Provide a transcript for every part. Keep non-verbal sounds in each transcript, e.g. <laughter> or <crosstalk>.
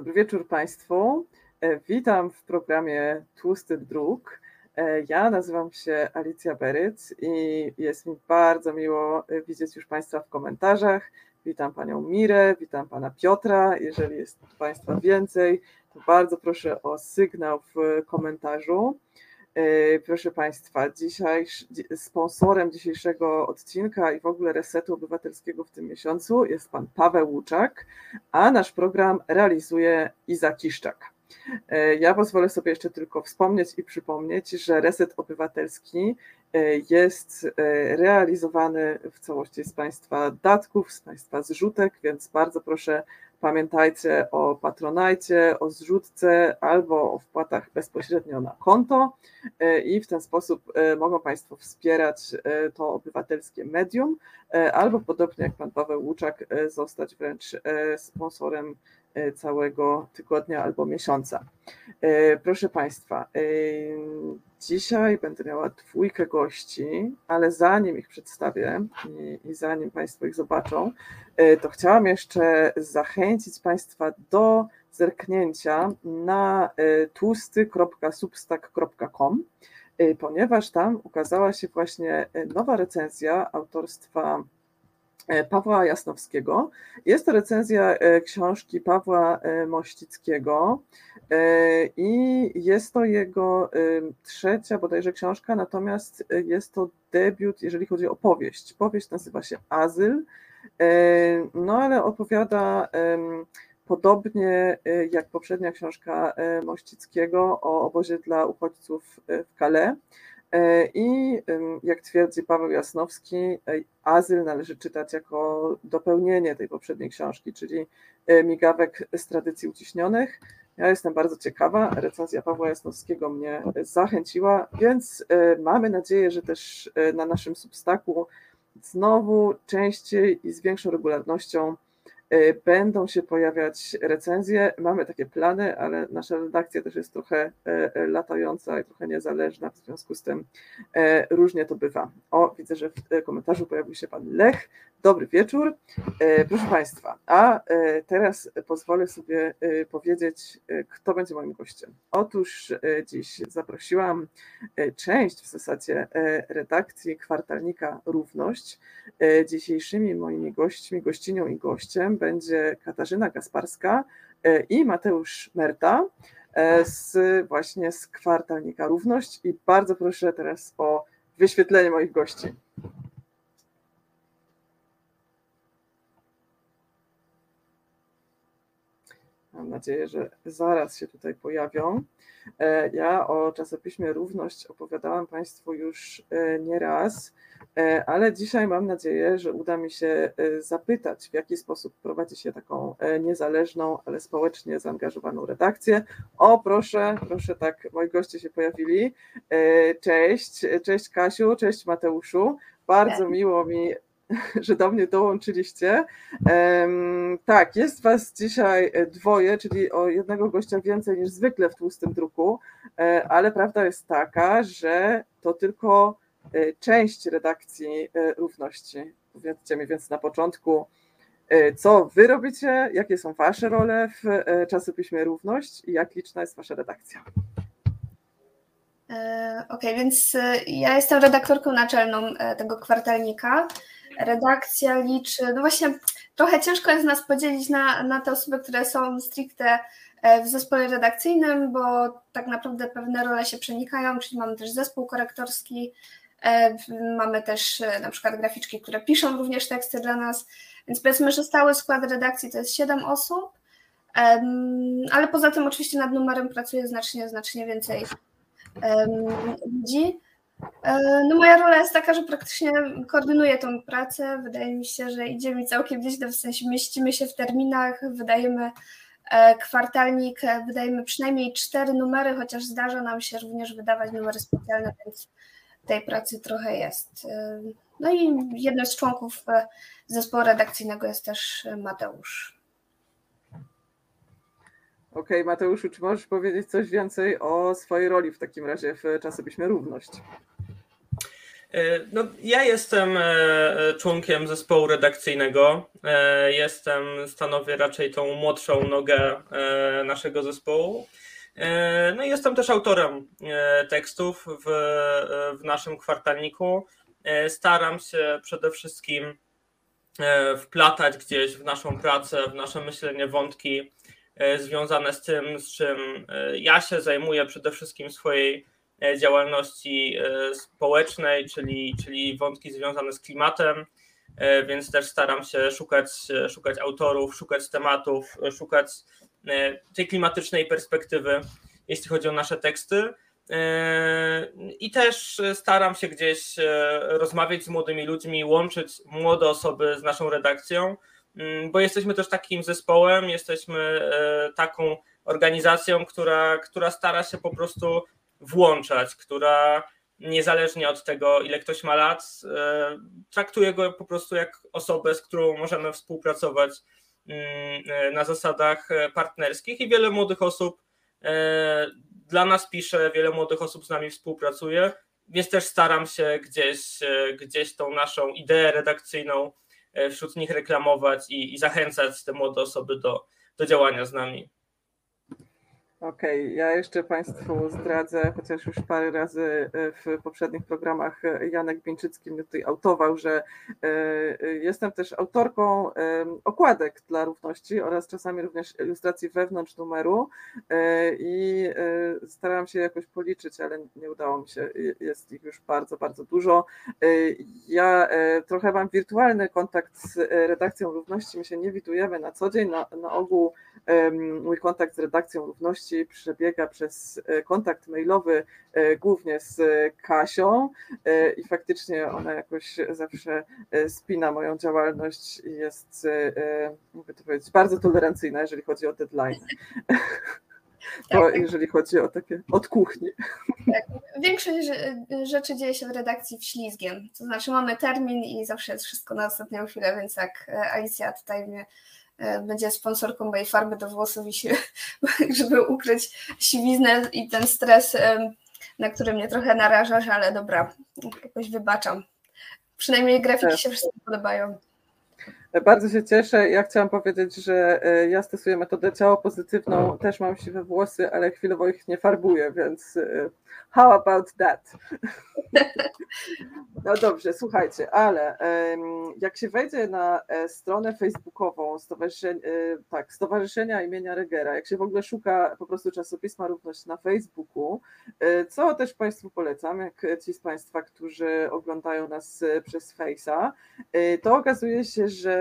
Dobry wieczór Państwu. E, witam w programie Tłusty Druk. E, ja nazywam się Alicja Beryc i jest mi bardzo miło e, widzieć już Państwa w komentarzach. Witam Panią Mirę, witam Pana Piotra. Jeżeli jest Państwa więcej, to bardzo proszę o sygnał w komentarzu. Proszę Państwa, dzisiaj sponsorem dzisiejszego odcinka i w ogóle resetu obywatelskiego w tym miesiącu jest Pan Paweł Łuczak, a nasz program realizuje Iza Kiszczak. E, ja pozwolę sobie jeszcze tylko wspomnieć i przypomnieć, że Reset Obywatelski e, jest e, realizowany w całości z Państwa datków, z Państwa zrzutek, więc bardzo proszę pamiętajcie o patronajcie, o zrzutce albo o wpłatach bezpośrednio na konto i w ten sposób mogą Państwo wspierać to obywatelskie medium, albo podobnie jak Pan Paweł Łuczak zostać wręcz sponsorem E, całego tygodnia albo miesiąca. E, proszę Państwa, e, dzisiaj będę miała dwójkę gości, ale zanim ich przedstawię i zanim Państwo ich zobaczą, to chciałam jeszcze zachęcić Państwa do zerknięcia na tłusty.substack.com, ponieważ tam ukazała się właśnie nowa recenzja autorstwa E, Pawła Jasnowskiego. Jest to recenzja e, książki Pawła e, Mościckiego i jest to jego trzecia bodajże książka, natomiast jest to debiut, jeżeli chodzi o powieść. Powieść nazywa się Azyl, no ale opowiada podobnie jak poprzednia książka Mościckiego o obozie dla uchodźców w Calais. E, I jak twierdzi Paweł Jasnowski, e, azyl należy czytać jako dopełnienie tej poprzedniej książki, czyli e, migawek z tradycji uciśnionych. Ja jestem bardzo ciekawa, recenzja Pawła Jasnowskiego mnie zachęciła, więc mamy nadzieję, że też na naszym substaku znowu częściej i z większą regularnością będą się pojawiać recenzje. Mamy takie plany, ale nasza redakcja też jest trochę e, e, latająca i trochę niezależna, w związku z tym różnie to bywa. O, widzę, że w komentarzu pojawił się pan Lech. Dobry wieczór. Proszę Państwa, a teraz pozwolę sobie powiedzieć, kto będzie moim gościem. Otóż dziś zaprosiłam część w zasadzie redakcji kwartalnika Równość. Dzisiejszymi moimi gośćmi, gościnią i gościem będzie Katarzyna Gasparska e, i Mateusz Merta e, z właśnie z kwartalnika Równość i bardzo proszę teraz o wyświetlenie moich gości. Mam nadzieję, że zaraz się tutaj pojawią. E, ja o czasopiśmie Równość opowiadałam Państwu już nieraz. E, ale dzisiaj mam nadzieję, że uda mi się e, zapytać, w jaki sposób prowadzi się taką e, niezależną, ale społecznie zaangażowaną redakcję. O, proszę, proszę, tak, moi goście się pojawili. Cześć, cześć Kasiu, cześć Mateuszu. Bardzo miło mi <laughs> że do mnie dołączyliście. Tak, jest Was dzisiaj dwoje, czyli o jednego gościa więcej niż zwykle w tłustym druku, ale prawda jest taka, że to tylko E, część redakcji e, równości. Powiedzcie mi więc na początku, e, co wy robicie, jakie są wasze role w czasopiśmie Równość i jak liczna jest wasza redakcja? Okej, okay, więc ja jestem redaktorką naczelną tego kwartalnika. Redakcja liczy, no właśnie trochę ciężko jest nas podzielić na, na te osoby, które są stricte w zespole redakcyjnym, bo tak naprawdę pewne role się przenikają, czyli mamy też zespół korektorski, E, mamy też e, na przykład graficzki, które piszą również teksty dla nas, więc powiedzmy, że stały skład redakcji to jest 7 osób, ale poza tym oczywiście nad numerem pracuje znacznie, znacznie więcej ludzi. E, no moja rola jest taka, że praktycznie koordynuję tą pracę. Wydaje mi się, że idzie mi całkiem nieźle, w sensie mieścimy się w terminach, wydajemy kwartalnik, wydajemy przynajmniej cztery numery, chociaż zdarza nam się również wydawać numery specjalne, więc tej pracy trochę jest. No i jednym z członków e, zespołu redakcyjnego jest też Mateusz. Okej, okay, Mateuszu, czy możesz powiedzieć coś więcej o swojej roli w takim razie w czasopiśmie Równość? No, ja jestem członkiem zespołu redakcyjnego. Jestem, stanowię raczej tą młodszą nogę naszego zespołu. No i jestem też autorem tekstów w, w naszym kwartalniku. Staram się przede wszystkim wplatać gdzieś w naszą pracę, w nasze myślenie wątki E, związane z tym, z czym e, ja się zajmuję przede wszystkim w swojej e, działalności społecznej, czyli, czyli wątki związane z klimatem, więc też staram się szukać, szukać autorów, szukać tematów, szukać tej klimatycznej perspektywy, jeśli chodzi o nasze teksty. I też staram się gdzieś rozmawiać z młodymi ludźmi, łączyć młode osoby z naszą redakcją, Mm, bo jesteśmy też takim zespołem, jesteśmy e, taką organizacją, która, która stara się po prostu włączać, która niezależnie od tego, ile ktoś ma lat, e, traktuje go po prostu jak osobę, z którą możemy współpracować mm, e, na zasadach partnerskich i wiele młodych osób dla nas pisze, wiele młodych osób z nami współpracuje, więc też staram się gdzieś, gdzieś tą naszą ideę redakcyjną E, wśród nich reklamować i, i zachęcać te młode osoby do, do działania z nami. Okej, okay. ja jeszcze Państwu zdradzę, chociaż już parę razy e, w poprzednich programach Janek Bieńczycki mnie tutaj autował, że e, jestem też autorką okładek dla równości oraz czasami również ilustracji wewnątrz numeru i starałam się jakoś policzyć, ale nie udało mi się, jest ich już bardzo, bardzo dużo. Ja trochę mam wirtualny kontakt z redakcją równości, my się nie widujemy na co dzień, na, na ogół mój kontakt z redakcją równości przebiega przez e, kontakt mailowy e, głównie z Kasią e, i faktycznie ona jakoś zawsze spina moją działalność i jest, mogę to powiedzieć, bardzo tolerancyjna, jeżeli chodzi o deadline. <laughs> Tak, jeżeli chodzi o takie od kuchni. Tak. Większość rzeczy dzieje się w redakcji w ślizgiem. To znaczy mamy termin i zawsze jest wszystko na ostatnią chwilę, więc tak Alicja tutaj mnie będzie sponsorką mojej farby do włosów i się, <laughs> żeby ukryć siwiznę i ten stres, na który mnie trochę narażasz, ale dobra, jakoś wybaczam. Przynajmniej grafiki się wszystkim podobają. Bardzo się cieszę. Ja chciałam powiedzieć, że e, ja stosuję metodę ciało pozytywną, też mam siwe włosy, ale chwilowo ich nie farbuję, więc e, how about that? <laughs> No dobrze, słuchajcie, ale jak się wejdzie na e, stronę facebookową stowarzyszenia, tak, Stowarzyszenia imienia Regera, jak się w ogóle szuka po prostu czasopisma Równość na Facebooku, co też Państwu polecam, jak ci z Państwa, którzy oglądają nas przez Face'a, to okazuje się, że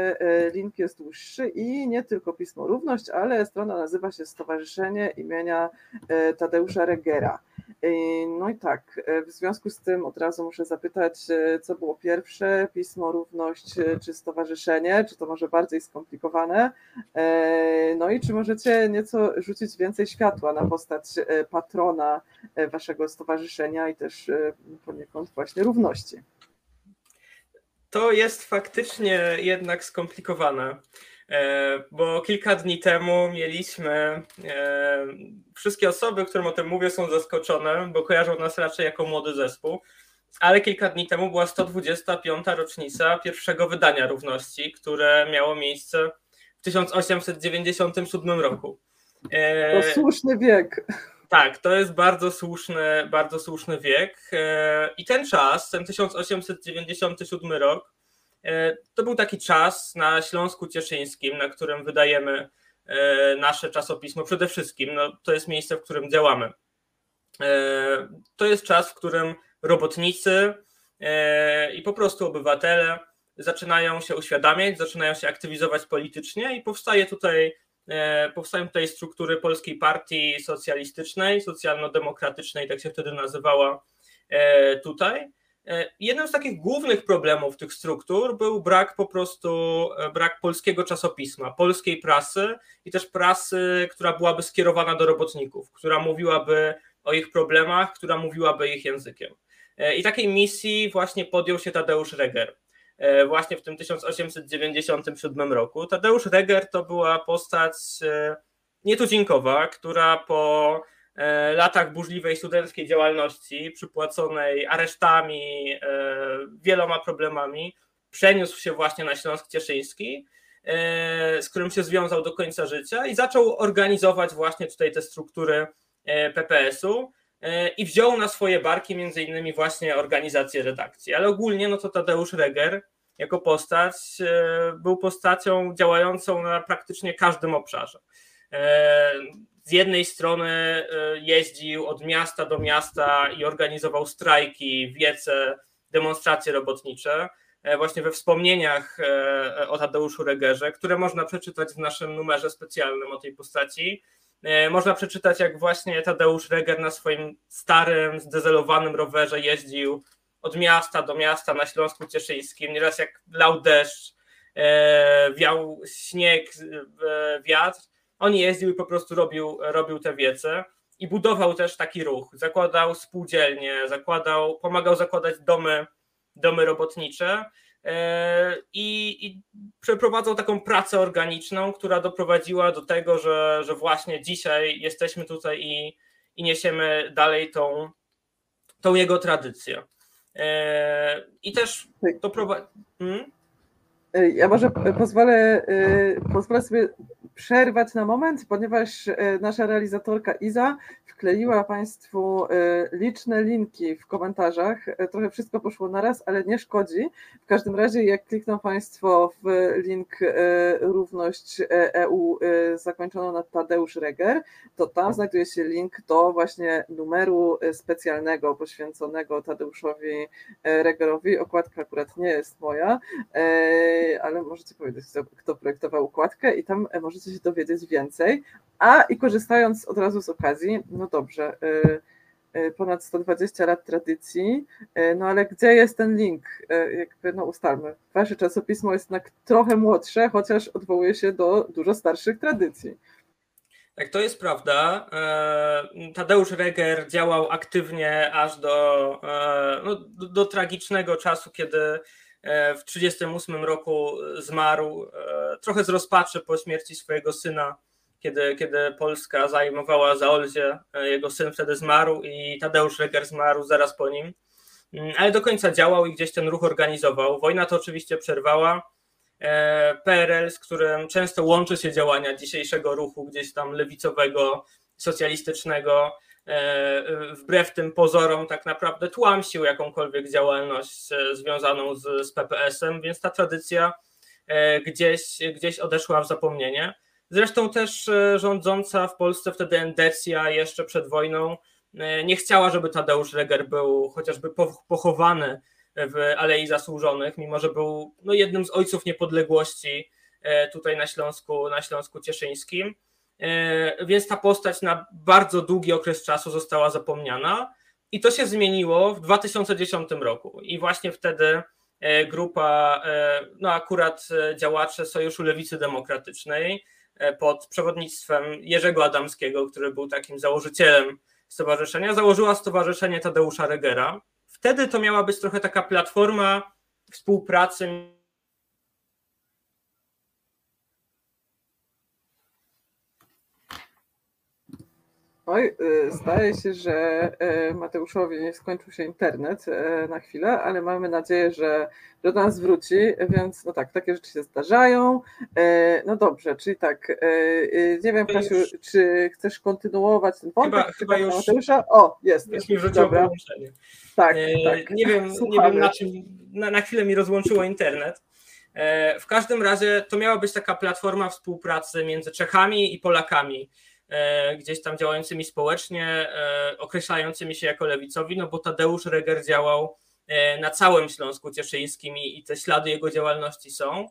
link jest dłuższy i nie tylko Pismo Równość, ale strona nazywa się Stowarzyszenie imienia e, Tadeusza Regera. E, no i tak, w związku z tym od razu muszę zapytać, co było pierwsze, Pismo Równość czy Stowarzyszenie, czy to może bardziej skomplikowane? No i czy możecie nieco rzucić więcej światła na postać patrona waszego stowarzyszenia i też poniekąd właśnie równości? To jest faktycznie jednak skomplikowane, e, bo kilka dni temu mieliśmy, e, wszystkie osoby, którym o tym mówię, są zaskoczone, bo kojarzą nas raczej jako młody zespół, ale kilka dni temu była 125. rocznica pierwszego wydania równości, które miało miejsce w 1897 roku. E, to słuszny wiek. Tak, to jest bardzo słuszny, bardzo słuszny wiek. E, I ten czas, ten 1897 rok, e, to był taki czas na Śląsku Cieszyńskim, na którym wydajemy e, nasze czasopismo. Przede wszystkim no, to jest miejsce, w którym działamy. To jest czas, w którym robotnicy i po prostu obywatele zaczynają się uświadamiać, zaczynają się aktywizować politycznie i powstaje tutaj powstają tutaj struktury Polskiej Partii Socjalistycznej, Socjalno-Demokratycznej, tak się wtedy nazywała e, tutaj. E, jednym z takich głównych problemów tych struktur był brak po prostu brak polskiego czasopisma, polskiej prasy i też prasy, która byłaby skierowana do robotników, która mówiłaby o ich problemach, która mówiłaby ich językiem. I takiej misji właśnie podjął się Tadeusz Reger. E, właśnie w tym 1897 roku. Tadeusz Reger to była postać e, nietuzinkowa, która po latach burzliwej studenckiej działalności, przypłaconej aresztami, wieloma problemami, przeniósł się właśnie na Śląsk Cieszyński, z którym się związał do końca życia i zaczął organizować właśnie tutaj te struktury PPS-u i wziął na swoje barki między innymi właśnie organizację redakcji. Ale ogólnie no to Tadeusz Reger jako postać e, był postacią działającą na praktycznie każdym obszarze. E, z jednej strony e, jeździł od miasta do miasta i organizował strajki, wiece, demonstracje robotnicze. Właśnie we wspomnieniach o Tadeuszu Regerze, które można przeczytać w naszym numerze specjalnym o tej postaci, można przeczytać, jak właśnie Tadeusz Reger na swoim starym, zdezelowanym rowerze jeździł od miasta do miasta na Śląsku Cieszyńskim, nieraz jak lał deszcz, e, wiał śnieg, e, wiatr, on jeździł i po prostu robił, robił te wiece i budował też taki ruch. Zakładał spółdzielnie, zakładał, pomagał zakładać domy, domy robotnicze e, i, i przeprowadzał taką pracę organiczną, która doprowadziła do tego, że, że właśnie dzisiaj jesteśmy tutaj i, i niesiemy dalej tą, tą jego tradycję. E, I też to prowadzi. Hmm? E, ja może pozwolę, e, pozwolę sobie przerwać na moment, ponieważ nasza realizatorka Iza wkleiła Państwu liczne linki w komentarzach. Trochę wszystko poszło naraz, ale nie szkodzi. W każdym razie, jak klikną Państwo w link równość EU zakończoną na Tadeusz Reger, to tam znajduje się link do właśnie numeru specjalnego poświęconego Tadeuszowi Regerowi. Okładka akurat nie jest moja, ale możecie powiedzieć, kto projektował układkę i tam możecie się dowiedzieć więcej. A i korzystając od razu z okazji, no dobrze, y, y, ponad 120 lat tradycji, y, no ale gdzie jest ten link? Jakby, no ustalmy, wasze czasopismo jest jednak trochę młodsze, chociaż odwołuje się do dużo starszych tradycji. Tak, to jest prawda. E, Tadeusz Reger działał aktywnie aż do, e, no, do, do tragicznego czasu, kiedy w 1938 roku zmarł, trochę z rozpaczy po śmierci swojego syna kiedy, kiedy Polska zajmowała Zaolzie, e, jego syn wtedy zmarł i Tadeusz Reger zmarł zaraz po nim, mm, ale do końca działał i gdzieś ten ruch organizował. Wojna to oczywiście przerwała. E, PRL, z którym często łączy się działania dzisiejszego ruchu, gdzieś tam lewicowego, socjalistycznego, e, wbrew tym pozorom tak naprawdę tłamsił jakąkolwiek działalność związaną z, z PPS-em, więc ta tradycja gdzieś, gdzieś odeszła w zapomnienie. Zresztą też e, rządząca w Polsce wtedy Endecja jeszcze przed wojną e, nie chciała, żeby Tadeusz Reger był chociażby pochowany w Alei Zasłużonych, mimo że był no, jednym z ojców niepodległości e, tutaj na Śląsku, na Śląsku Cieszyńskim. Więc ta postać na bardzo długi okres czasu została zapomniana i to się zmieniło w 2010 roku. I właśnie wtedy grupa, no akurat działacze Sojuszu Lewicy Demokratycznej, E, pod przewodnictwem Jerzego Adamskiego, który był takim założycielem stowarzyszenia, założyła Stowarzyszenie Tadeusza Regera. Wtedy to miała być trochę taka platforma współpracy Oj, y, zdaje się, że y, Mateuszowi skończył się internet y, na chwilę, ale mamy nadzieję, że, do nas wróci, więc no tak, takie rzeczy się zdarzają. No dobrze, czyli tak, nie wiem Kasiu, czy chcesz kontynuować ten wątek? Chyba, chyba już, Mateusza? O, jest. Już mi wróciło połączenie. Tak, tak. Nie wiem, nie wiem na czym, na, na chwilę mi rozłączyło internet. W każdym razie to miała być taka platforma współpracy między Czechami i Polakami E, gdzieś tam działającymi społecznie, e, określającymi się jako lewicowi, no bo Tadeusz Reger działał e, na całym Śląsku Cieszyńskim i te ślady jego działalności są.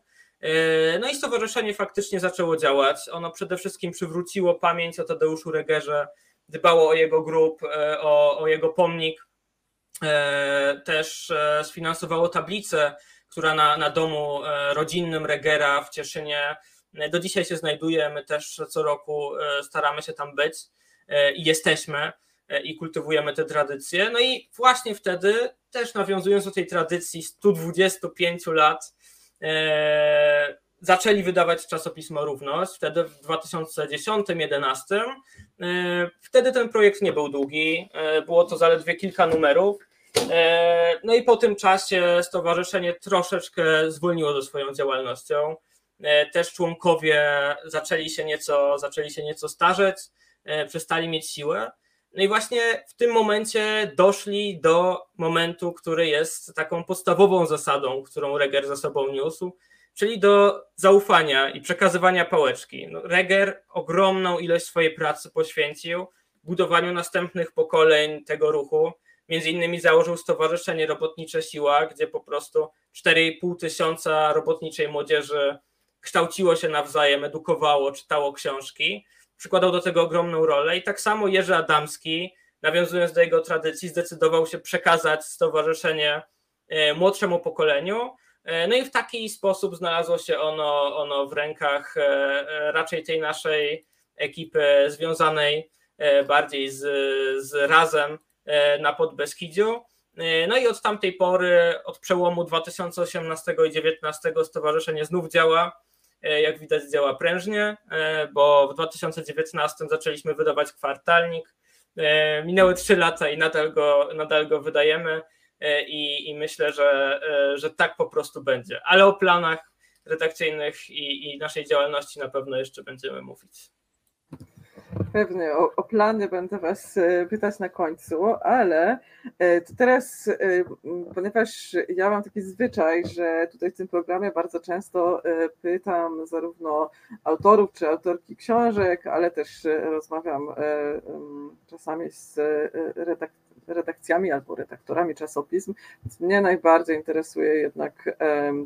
No i stowarzyszenie faktycznie zaczęło działać. Ono przede wszystkim przywróciło pamięć o Tadeuszu Regerze, dbało o jego grup, o, o jego pomnik. Też sfinansowało tablicę, która na, na domu rodzinnym Regera w Cieszynie do dzisiaj się znajduje, my też co roku e, staramy się tam być e, i jesteśmy e, i kultywujemy te tradycje. No i właśnie wtedy, też nawiązując do tej tradycji 125 lat, zaczęli wydawać czasopismo Równość, wtedy w 2010-2011. Wtedy ten projekt nie był długi, było to zaledwie kilka numerów. No i po tym czasie stowarzyszenie troszeczkę zwolniło ze swoją działalnością. Też członkowie zaczęli się nieco, zaczęli się nieco starzeć, przestali mieć siłę. No i właśnie w tym momencie doszli do momentu, który jest taką podstawową zasadą, którą Reger za sobą niósł, czyli do zaufania i przekazywania pałeczki. No, Reger ogromną ilość swojej pracy poświęcił budowaniu następnych pokoleń tego ruchu. Między innymi założył Stowarzyszenie Robotnicze Siła, gdzie po prostu 4,5 tysiąca robotniczej młodzieży kształciło się nawzajem, edukowało, czytało książki przykładał do tego ogromną rolę. I tak samo Jerzy Adamski, nawiązując do jego tradycji, zdecydował się przekazać stowarzyszenie e, młodszemu pokoleniu. E, no i w taki sposób znalazło się ono, ono w rękach e, raczej tej naszej ekipy związanej bardziej z, z razem na Podbeskidziu. No i od tamtej pory, od przełomu 2018 i 2019 stowarzyszenie znów działa jak widać działa prężnie, e, bo w 2019 zaczęliśmy wydawać kwartalnik. E, minęły trzy lata i nadal go, nadal go wydajemy i, i myślę, że, że tak po prostu będzie. Ale o planach redakcyjnych i, i naszej działalności na pewno jeszcze będziemy mówić. Pewnie, o, o, plany będę Was e, pytać na końcu, ale e, to teraz, e, ponieważ ja mam taki zwyczaj, że tutaj w tym programie bardzo często pytam zarówno autorów czy autorki książek, ale też rozmawiam czasami z redaktorami redakcjami albo redaktorami czasopism, więc mnie najbardziej interesuje jednak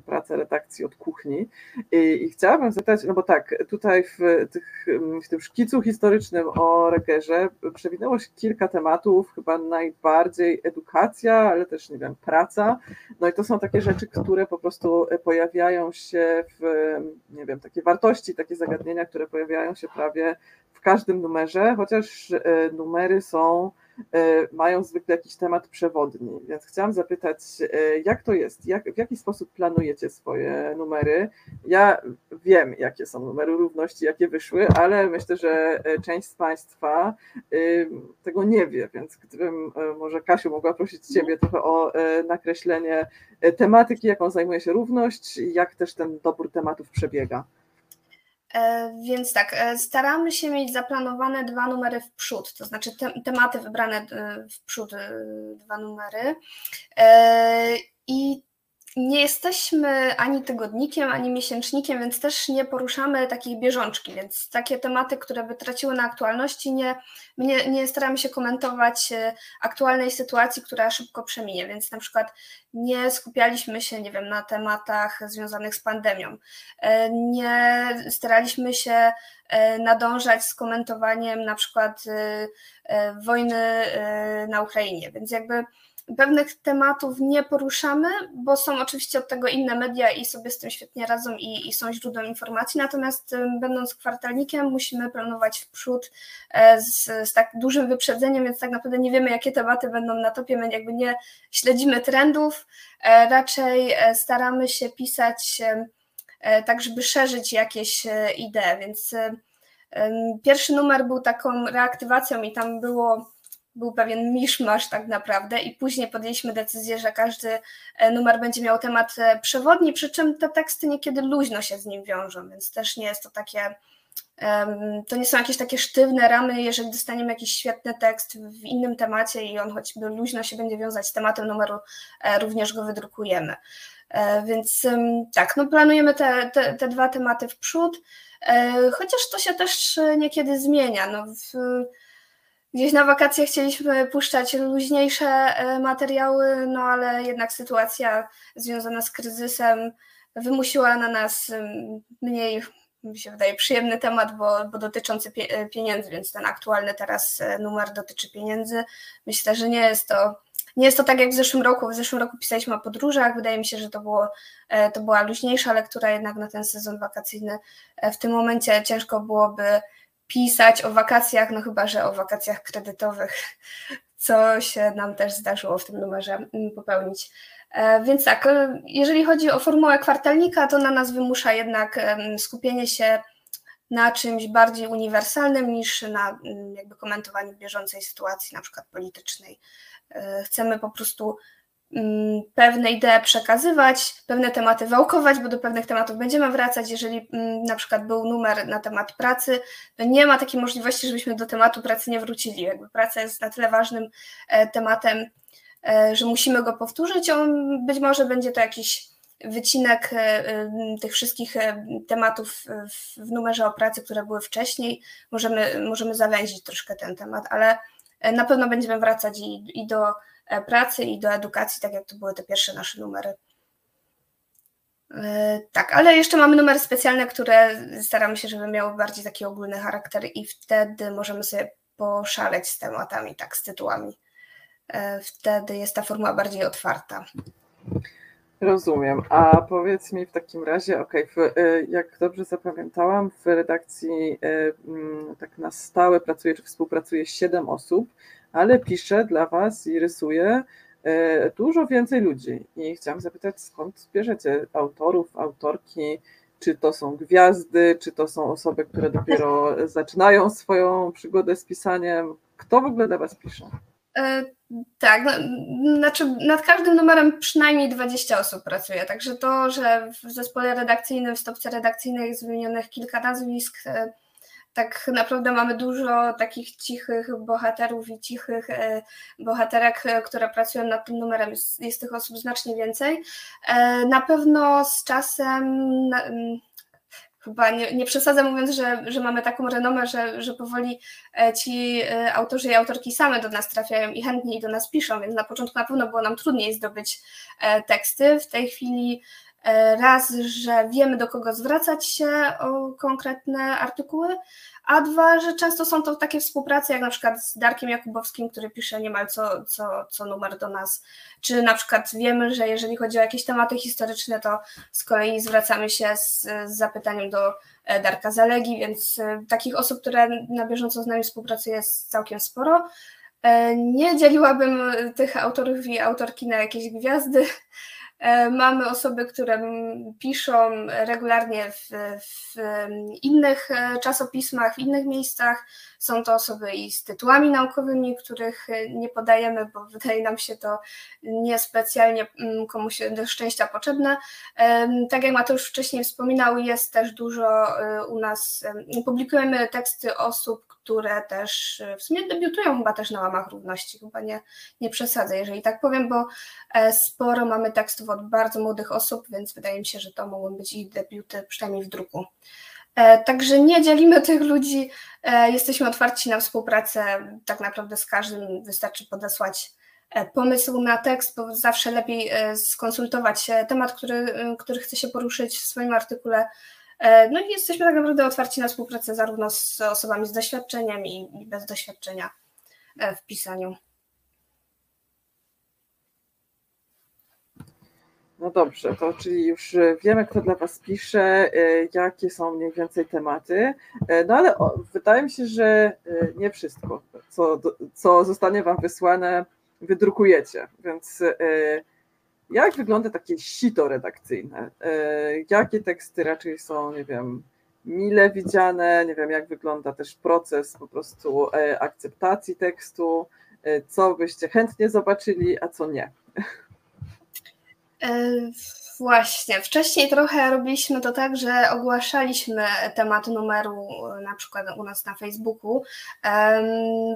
praca redakcji od kuchni. I, i chciałabym zapytać, no bo tak, tutaj w, tych, w tym szkicu historycznym o Regerze przewinęło się kilka tematów, chyba najbardziej edukacja, ale też, nie wiem, praca. No i to są takie rzeczy, które po prostu pojawiają się w, nie wiem, takie wartości, takie zagadnienia, które pojawiają się prawie w każdym numerze, chociaż e, numery są mają zwykle jakiś temat przewodni, więc chciałam zapytać, e, jak to jest, jak, w jaki sposób planujecie swoje numery? Ja wiem, jakie są numery równości, jakie wyszły, ale myślę, że e, część z Państwa tego nie wie, więc gdybym może Kasiu mogła prosić Ciebie trochę o nakreślenie tematyki, jaką zajmuje się równość, jak też ten dobór tematów przebiega. E, więc tak, e, staramy się mieć zaplanowane dwa numery w przód, to znaczy te, tematy wybrane e, w przód, dwa numery. I nie jesteśmy ani tygodnikiem, ani miesięcznikiem, więc też nie poruszamy takiej bieżączki, więc takie tematy, które by traciły na aktualności, nie, nie, nie staramy się komentować e, aktualnej sytuacji, która szybko przeminie, więc na przykład nie skupialiśmy się, nie wiem, na tematach związanych z pandemią, e, nie staraliśmy się e, nadążać z komentowaniem na przykład wojny na Ukrainie, więc jakby pewnych tematów nie poruszamy, bo są oczywiście od tego inne media i sobie z tym świetnie radzą i, i są źródłem informacji, natomiast będąc kwartalnikiem musimy planować w przód e, z, z, tak dużym wyprzedzeniem, więc tak naprawdę nie wiemy, jakie tematy będą na topie, my jakby nie śledzimy trendów, e, raczej e, staramy się pisać tak, żeby szerzyć jakieś idee, więc pierwszy numer był taką reaktywacją i tam było był pewien miszmasz tak naprawdę i później podjęliśmy decyzję, że każdy e, numer będzie miał temat e, przewodni, przy czym te teksty niekiedy luźno się z nim wiążą, więc też nie jest to takie, to nie są jakieś takie sztywne ramy, jeżeli dostaniemy jakiś świetny tekst w innym temacie i on choćby luźno się będzie wiązać z tematem numeru, e, również go wydrukujemy. Więc tak, no planujemy te, te, te dwa tematy w przód, chociaż to się też niekiedy zmienia. No w, Gdzieś na wakacje chcieliśmy puszczać luźniejsze e, materiały, no ale jednak sytuacja związana z kryzysem wymusiła na nas mniej, mi się wydaje, przyjemny temat, bo, bo dotyczący e, pieniędzy, więc ten aktualny teraz e, numer dotyczy pieniędzy. Myślę, że nie jest to. Nie jest to tak jak w zeszłym roku. W zeszłym roku pisaliśmy o podróżach. Wydaje mi się, że to, było, to była luźniejsza lektura jednak na ten sezon wakacyjny. W tym momencie ciężko byłoby pisać o wakacjach, no chyba, że o wakacjach kredytowych, <laughs> co się nam też zdarzyło w tym numerze mm, popełnić. Więc tak, jeżeli chodzi o formułę kwartalnika, to na nas wymusza jednak skupienie się na czymś bardziej uniwersalnym niż na mm, jakby komentowaniu bieżącej sytuacji, na przykład politycznej. Chcemy po prostu pewne idee przekazywać, pewne tematy wałkować, bo do pewnych tematów będziemy wracać. Jeżeli mm, na przykład był numer na temat pracy, to nie ma takiej możliwości, żebyśmy do tematu pracy nie wrócili. Jakby praca jest na tyle ważnym e, tematem, e, że musimy go powtórzyć. On być może będzie to jakiś wycinek e, tych wszystkich tematów w numerze o pracy, które były wcześniej. Możemy, możemy zawęzić troszkę ten temat, ale na pewno będziemy wracać i, i do pracy i do edukacji, tak jak to były te pierwsze nasze numery. E, tak, ale jeszcze mamy numery specjalne, które staramy się, żeby miały bardziej taki ogólny charakter i wtedy możemy sobie poszaleć z tematami, tak, z tytułami. E, wtedy jest ta formuła bardziej otwarta. Rozumiem. A powiedz mi w takim razie, ok, jak dobrze zapamiętałam, w redakcji tak na stałe pracuje czy współpracuje 7 osób ale piszę dla Was i rysuję e, dużo więcej ludzi. I chciałam zapytać, skąd bierzecie autorów, autorki, czy to są gwiazdy, czy to są osoby, które dopiero <laughs> zaczynają swoją przygodę z pisaniem? Kto w ogóle dla Was pisze? E, tak, no, znaczy nad każdym numerem przynajmniej 20 osób pracuje, także to, że w zespole redakcyjnym, w stopce redakcyjnej jest wymienionych kilka nazwisk, e, tak naprawdę mamy dużo takich cichych bohaterów i cichych e, bohaterek, e, które pracują nad tym numerem. Jest, tych osób znacznie więcej. E, na pewno z czasem chyba nie, nie przesadzę mówiąc, że, że mamy taką renomę, że, że powoli ci autorzy i autorki same do nas trafiają i chętniej do nas piszą, więc na początku na pewno było nam trudniej zdobyć teksty. W tej chwili raz, że wiemy do kogo zwracać się o konkretne artykuły, a dwa, że często są to takie współprace, jak na przykład z Darkiem Jakubowskim, który pisze niemal co, co, co numer do nas, czy na przykład wiemy, że jeżeli chodzi o jakieś tematy historyczne, to z kolei zwracamy się z, z zapytaniem do e, Darka Zalegi, więc e, takich osób, które na bieżąco z nami współpracuje jest całkiem sporo. Nie dzieliłabym tych autorów i autorki na jakieś gwiazdy, E, mamy osoby, które piszą regularnie w, w, innych e, czasopismach, w innych miejscach. Są to osoby i z tytułami naukowymi, których e, nie podajemy, bo <laughs> wydaje nam się to niespecjalnie komuś do szczęścia potrzebne. Tak jak Mateusz wcześniej wspominał, jest też dużo u nas, publikujemy teksty osób, które też e, w sumie debiutują chyba też na łamach równości, chyba nie, nie przesadzę, jeżeli tak powiem, bo e, sporo mamy tekstów od bardzo młodych osób, więc wydaje mi się, że to mogą być ich debiuty, przynajmniej w druku. E, także nie dzielimy <laughs> tych ludzi, jesteśmy otwarci na współpracę, tak naprawdę z każdym wystarczy podesłać pomysł na tekst, bo zawsze lepiej skonsultować temat, który, który chce się poruszyć w swoim artykule no i jesteśmy tak naprawdę otwarci na współpracę zarówno z osobami z doświadczeniem i bez doświadczenia e, w pisaniu. No dobrze, to czyli już wiemy, kto dla Was pisze, e, jakie są mniej więcej tematy, no ale wydaje mi się, że nie wszystko, co, co zostanie Wam wysłane, wydrukujecie, więc jak wygląda takie sito redakcyjne? E, jakie teksty raczej są, nie wiem, mile widziane? Nie wiem, jak wygląda też proces po prostu e, akceptacji tekstu? E, co byście chętnie zobaczyli, a co nie? Właśnie, wcześniej trochę robiliśmy to tak, że ogłaszaliśmy temat numeru na przykład u nas na Facebooku.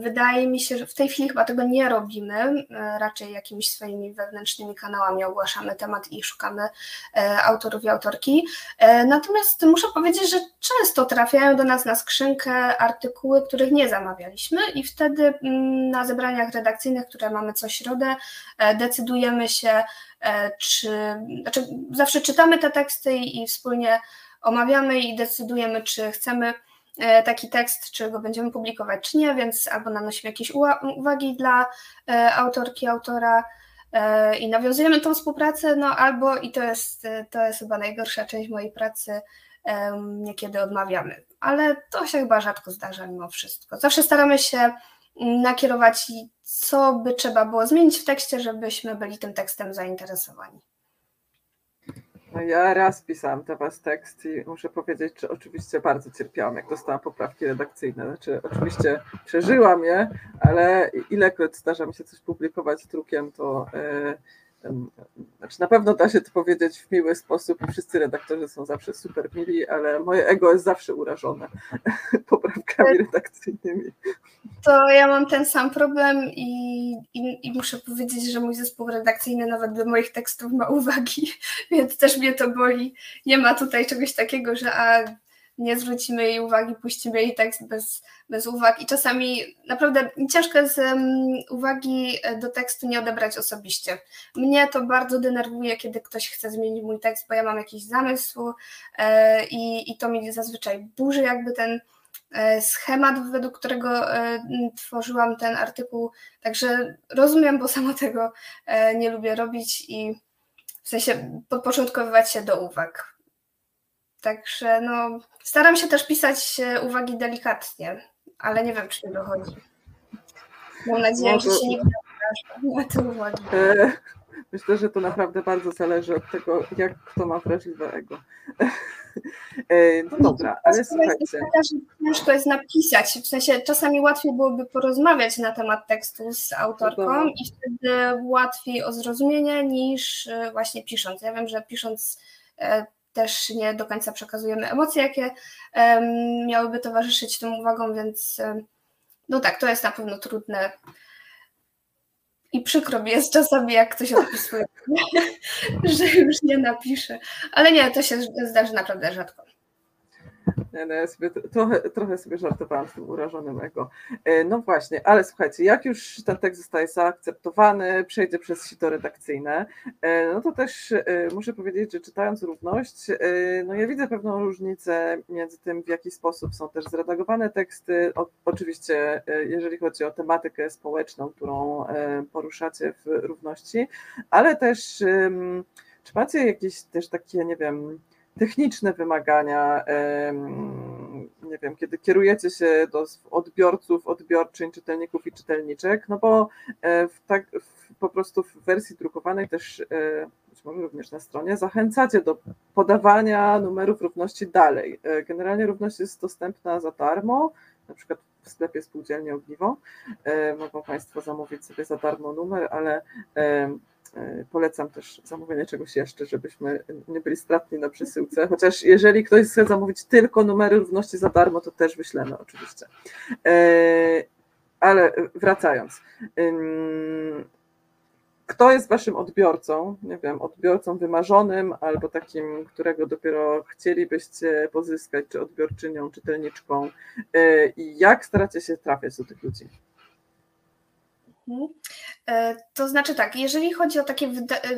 Wydaje mi się, że w tej chwili chyba tego nie robimy, raczej jakimiś swoimi wewnętrznymi kanałami ogłaszamy temat i szukamy e, autorów i autorki. E, natomiast muszę powiedzieć, że często trafiają do nas na skrzynkę artykuły, których nie zamawialiśmy i wtedy mm, na zebraniach redakcyjnych, które mamy co środę, e, decydujemy się E, czy znaczy zawsze czytamy te teksty i wspólnie omawiamy i decydujemy, czy chcemy e, taki tekst, czy go będziemy publikować, czy nie, więc albo nanosimy jakieś uwagi dla e, autorki, autora i nawiązujemy tą współpracę, no albo, i to jest, to jest chyba najgorsza część mojej pracy, niekiedy odmawiamy, ale to się chyba rzadko zdarza mimo wszystko. Zawsze staramy się nakierować, co by trzeba było zmienić w tekście, żebyśmy byli tym tekstem zainteresowani. No ja raz pisałam dla Was tekst i muszę powiedzieć, że oczywiście bardzo cierpiałam, jak dostałam poprawki redakcyjne. Znaczy, oczywiście przeżyłam je, ale ilekroć zdarza mi się coś publikować drukiem, to yy, znaczy na pewno da się to powiedzieć w miły sposób i wszyscy redaktorzy są zawsze super mili, ale moje ego jest zawsze urażone <laughs> poprawkami redakcyjnymi. To ja mam ten sam problem i, i, i, muszę powiedzieć, że mój zespół redakcyjny nawet do moich tekstów ma <laughs> uwagi, więc też mnie to boli. Nie ma tutaj czegoś takiego, że a nie zwrócimy jej uwagi, puścimy jej tekst bez, bez uwag i czasami naprawdę ciężko jest uwagi do tekstu nie odebrać osobiście. Mnie to bardzo denerwuje, kiedy ktoś chce zmienić mój tekst, bo ja mam jakiś zamysł e, i, i to mi zazwyczaj burzy jakby ten e, schemat, według którego e, tworzyłam ten artykuł. Także rozumiem, bo samo tego nie lubię robić i w sensie podporządkowywać się do uwag. Także no, staram się też pisać e, uwagi delikatnie, ale nie wiem, czy mi dochodzi. Mam nadzieję, to... że się nie na te uwagi. E, myślę, że to naprawdę bardzo zależy od tego, jak kto ma wrażliwe ego. <laughs> E, no dobra, ale słuchajcie. Ciężko jest napisać, w sensie czasami łatwiej byłoby porozmawiać na temat tekstu z autorką i wtedy łatwiej o zrozumienie niż właśnie pisząc. Ja wiem, że pisząc też nie do końca przekazujemy emocje, jakie miałyby towarzyszyć tym uwagom, więc no tak, to jest na pewno trudne. I przykro mi jest czasami, jak ktoś odpisuje, <laughs> że już nie napisze. Ale nie, to się zdarzy naprawdę rzadko. No ja sobie trochę, trochę sobie żartowałam z tym urażonym ego. E, no właśnie, ale słuchajcie, jak już ten tekst zostaje zaakceptowany, przejdzie przez sito redakcyjne, e, no to też e, muszę powiedzieć, że czytając równość, no ja widzę pewną różnicę między tym, w jaki sposób są też zredagowane teksty. O, oczywiście, jeżeli chodzi o tematykę społeczną, którą poruszacie w równości, ale też czy macie jakieś też takie, nie wiem, techniczne wymagania, nie wiem, kiedy kierujecie się do odbiorców, odbiorczyń, czytelników i czytelniczek, no bo e, w tak, w, po prostu w wersji drukowanej też, e, być może również na stronie, zachęcacie do podawania numerów równości dalej. E, generalnie równość jest dostępna za darmo, na przykład w sklepie Spółdzielni Ogniwo. Mogą Państwo zamówić sobie za darmo numer, ale E, polecam też zamówienie czegoś jeszcze, żebyśmy nie byli stratni na przesyłce. Chociaż jeżeli ktoś chce zamówić tylko numery równości za darmo, to też wyślemy oczywiście. E, ale wracając. Kto jest waszym odbiorcą? Nie wiem, odbiorcą wymarzonym albo takim, którego dopiero chcielibyście pozyskać, czy odbiorczynią, czytelniczką? E, I jak staracie się trafiać do tych ludzi? Mhm. E, to znaczy tak, jeżeli chodzi o takie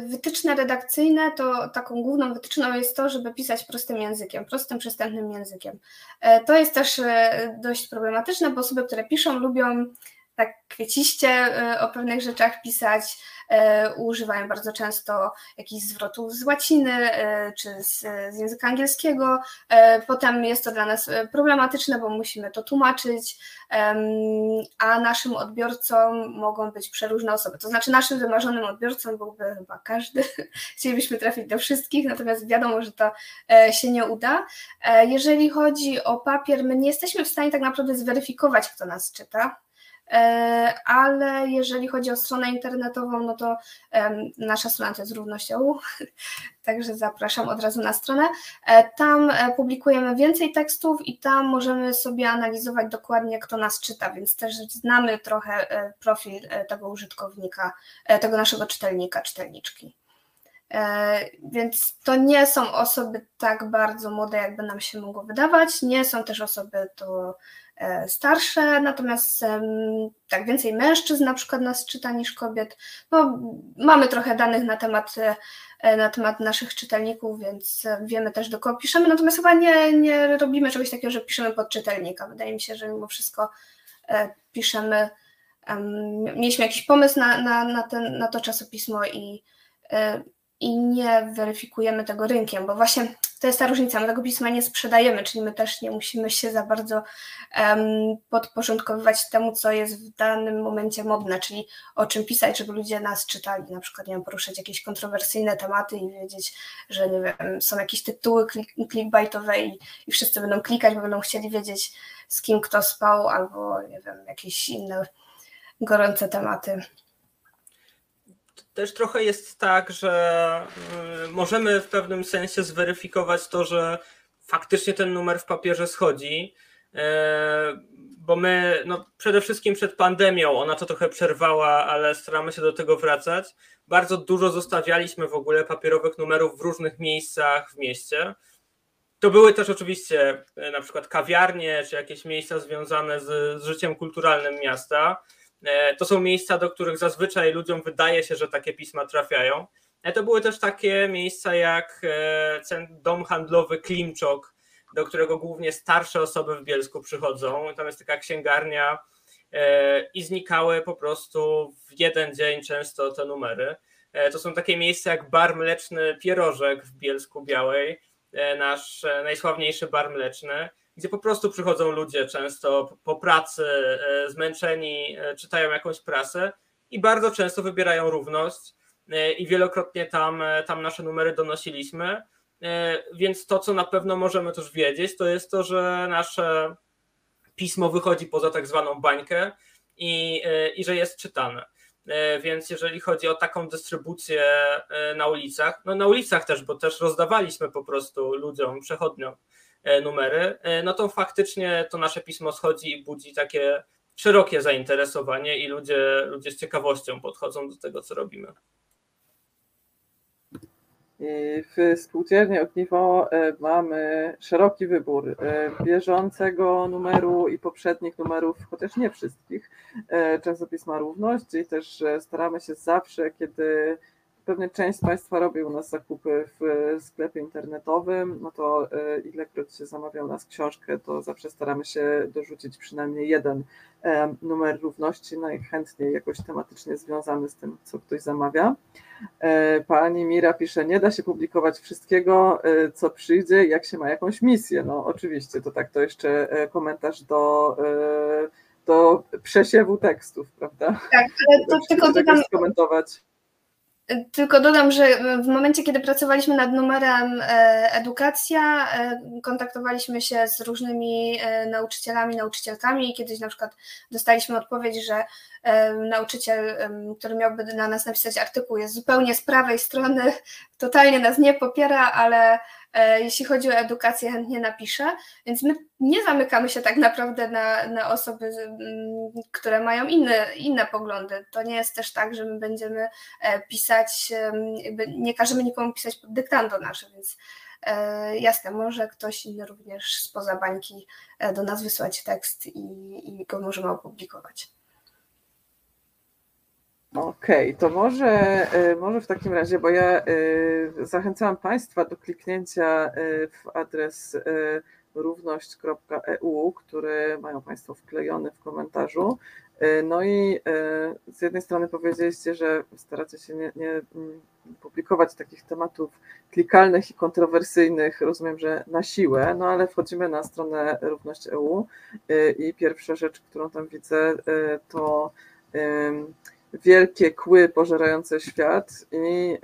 wytyczne redakcyjne, to taką główną wytyczną jest to, żeby pisać prostym językiem, prostym, przystępnym językiem. E, to jest też e, dość problematyczne, bo osoby, które piszą, lubią tak kwieciście o pewnych rzeczach pisać, E, używają bardzo często jakichś zwrotów z łaciny e, czy z, z języka angielskiego. E, potem jest to dla nas problematyczne, bo musimy to tłumaczyć, a naszym odbiorcą mogą być przeróżne osoby. To znaczy, naszym wymarzonym odbiorcą byłby chyba każdy. <laughs> Chcielibyśmy trafić do wszystkich, natomiast wiadomo, że to się nie uda. Jeżeli chodzi o papier, my nie jesteśmy w stanie tak naprawdę zweryfikować, kto nas czyta. E, ale jeżeli chodzi o stronę internetową, no to nasza strona to jest równością, <laughs> także zapraszam od razu na stronę. E, tam e, publikujemy więcej tekstów i tam możemy sobie analizować dokładnie, kto nas czyta, więc też znamy trochę profil tego użytkownika, tego naszego czytelnika, czytelniczki. Więc to nie są osoby tak bardzo młode, jakby nam się mogło wydawać. Nie są też osoby to starsze, natomiast tak więcej mężczyzn na przykład nas czyta niż kobiet. No, mamy trochę danych na temat, e, na temat naszych czytelników, więc wiemy też do kogo piszemy, natomiast chyba nie, nie robimy czegoś takiego, że piszemy pod czytelnika. Wydaje mi się, że mimo wszystko e, piszemy, mieliśmy jakiś pomysł na, na, na, ten, na to czasopismo i, i nie weryfikujemy tego rynkiem, bo właśnie to jest ta różnica. My tego pisma nie sprzedajemy, czyli my też nie musimy się za bardzo um, podporządkowywać temu, co jest w danym momencie modne, czyli o czym pisać, żeby ludzie nas czytali. Na przykład, nie wiem, poruszać jakieś kontrowersyjne tematy i wiedzieć, że nie wiem, są jakieś tytuły clickbaitowe i, i wszyscy będą klikać, bo będą chcieli wiedzieć, z kim kto spał, albo nie wiem, jakieś inne gorące tematy też trochę jest tak, że y, możemy w pewnym sensie zweryfikować to, że faktycznie ten numer w papierze schodzi, y, bo my no, przede wszystkim przed pandemią, ona to trochę przerwała, ale staramy się do tego wracać. Bardzo dużo zostawialiśmy w ogóle papierowych numerów w różnych miejscach w mieście. To były też oczywiście y, na przykład kawiarnie, czy jakieś miejsca związane z, z życiem kulturalnym miasta E, to są miejsca, do których zazwyczaj ludziom wydaje się, że takie pisma trafiają. E, to były też takie miejsca jak e, dom handlowy Klimczok, do którego głównie starsze osoby w Bielsku przychodzą. Tam jest taka księgarnia i znikały po prostu w jeden dzień często te numery. To są takie miejsca jak bar mleczny Pierożek w Bielsku Białej, nasz najsławniejszy bar mleczny gdzie po prostu przychodzą ludzie często po pracy, e, zmęczeni, e, czytają jakąś prasę i bardzo często wybierają równość e, i wielokrotnie tam, tam nasze numery donosiliśmy. Więc to, co na pewno możemy też wiedzieć, to jest to, że nasze pismo wychodzi poza tak zwaną bańkę i, i że jest czytane. Więc jeżeli chodzi o taką dystrybucję na ulicach, no na ulicach też, bo też rozdawaliśmy po prostu ludziom, przechodniom numery, e, no to faktycznie to nasze pismo schodzi i budzi takie szerokie zainteresowanie i ludzie, ludzie z ciekawością podchodzą do tego, co robimy. I w spółdzielni Ogniwo e, mamy szeroki wybór bieżącego numeru i poprzednich numerów, chociaż nie wszystkich, czasopisma Równość i też staramy się zawsze, kiedy pewnie część z Państwa robi u nas zakupy w sklepie internetowym, no to e, ilekroć się zamawia u nas książkę, to zawsze staramy się dorzucić przynajmniej jeden e, numer równości, najchętniej jakoś tematycznie związany z tym, co ktoś zamawia. E, pani Mira pisze, nie da się publikować wszystkiego, co przyjdzie, jak się ma jakąś misję. No oczywiście, to tak, to jeszcze komentarz do do przesiewu tekstów, prawda? Tak, ale to tylko dodam, komentować. Tylko dodam, że w momencie, kiedy pracowaliśmy nad numerem e, edukacja, e, kontaktowaliśmy się z różnymi e, nauczycielami, nauczycielkami i kiedyś na przykład dostaliśmy odpowiedź, że nauczyciel, który miałby na nas napisać artykuł, jest zupełnie z prawej strony, <laughs> totalnie nas nie popiera, ale jeśli chodzi o edukację, chętnie napiszę, więc my nie zamykamy się tak naprawdę na, na osoby, które mają inne, inne poglądy. To nie jest też tak, że my będziemy e, pisać, nie każemy nikomu pisać pod dyktando nasze, więc e, jasne, może ktoś inny również spoza bańki do nas wysłać tekst i, i go możemy opublikować. Okej, okay, to może, y, może w takim razie, bo ja y, zachęcałam Państwa do kliknięcia y, w adres równość.eu, który mają Państwo wklejony w komentarzu. No i z jednej strony powiedzieliście, że staracie się nie, nie mm, publikować takich tematów klikalnych i kontrowersyjnych, rozumiem, że na siłę, no ale wchodzimy na stronę równość.eu i pierwsza rzecz, którą tam widzę, to Wielkie kły pożerające świat i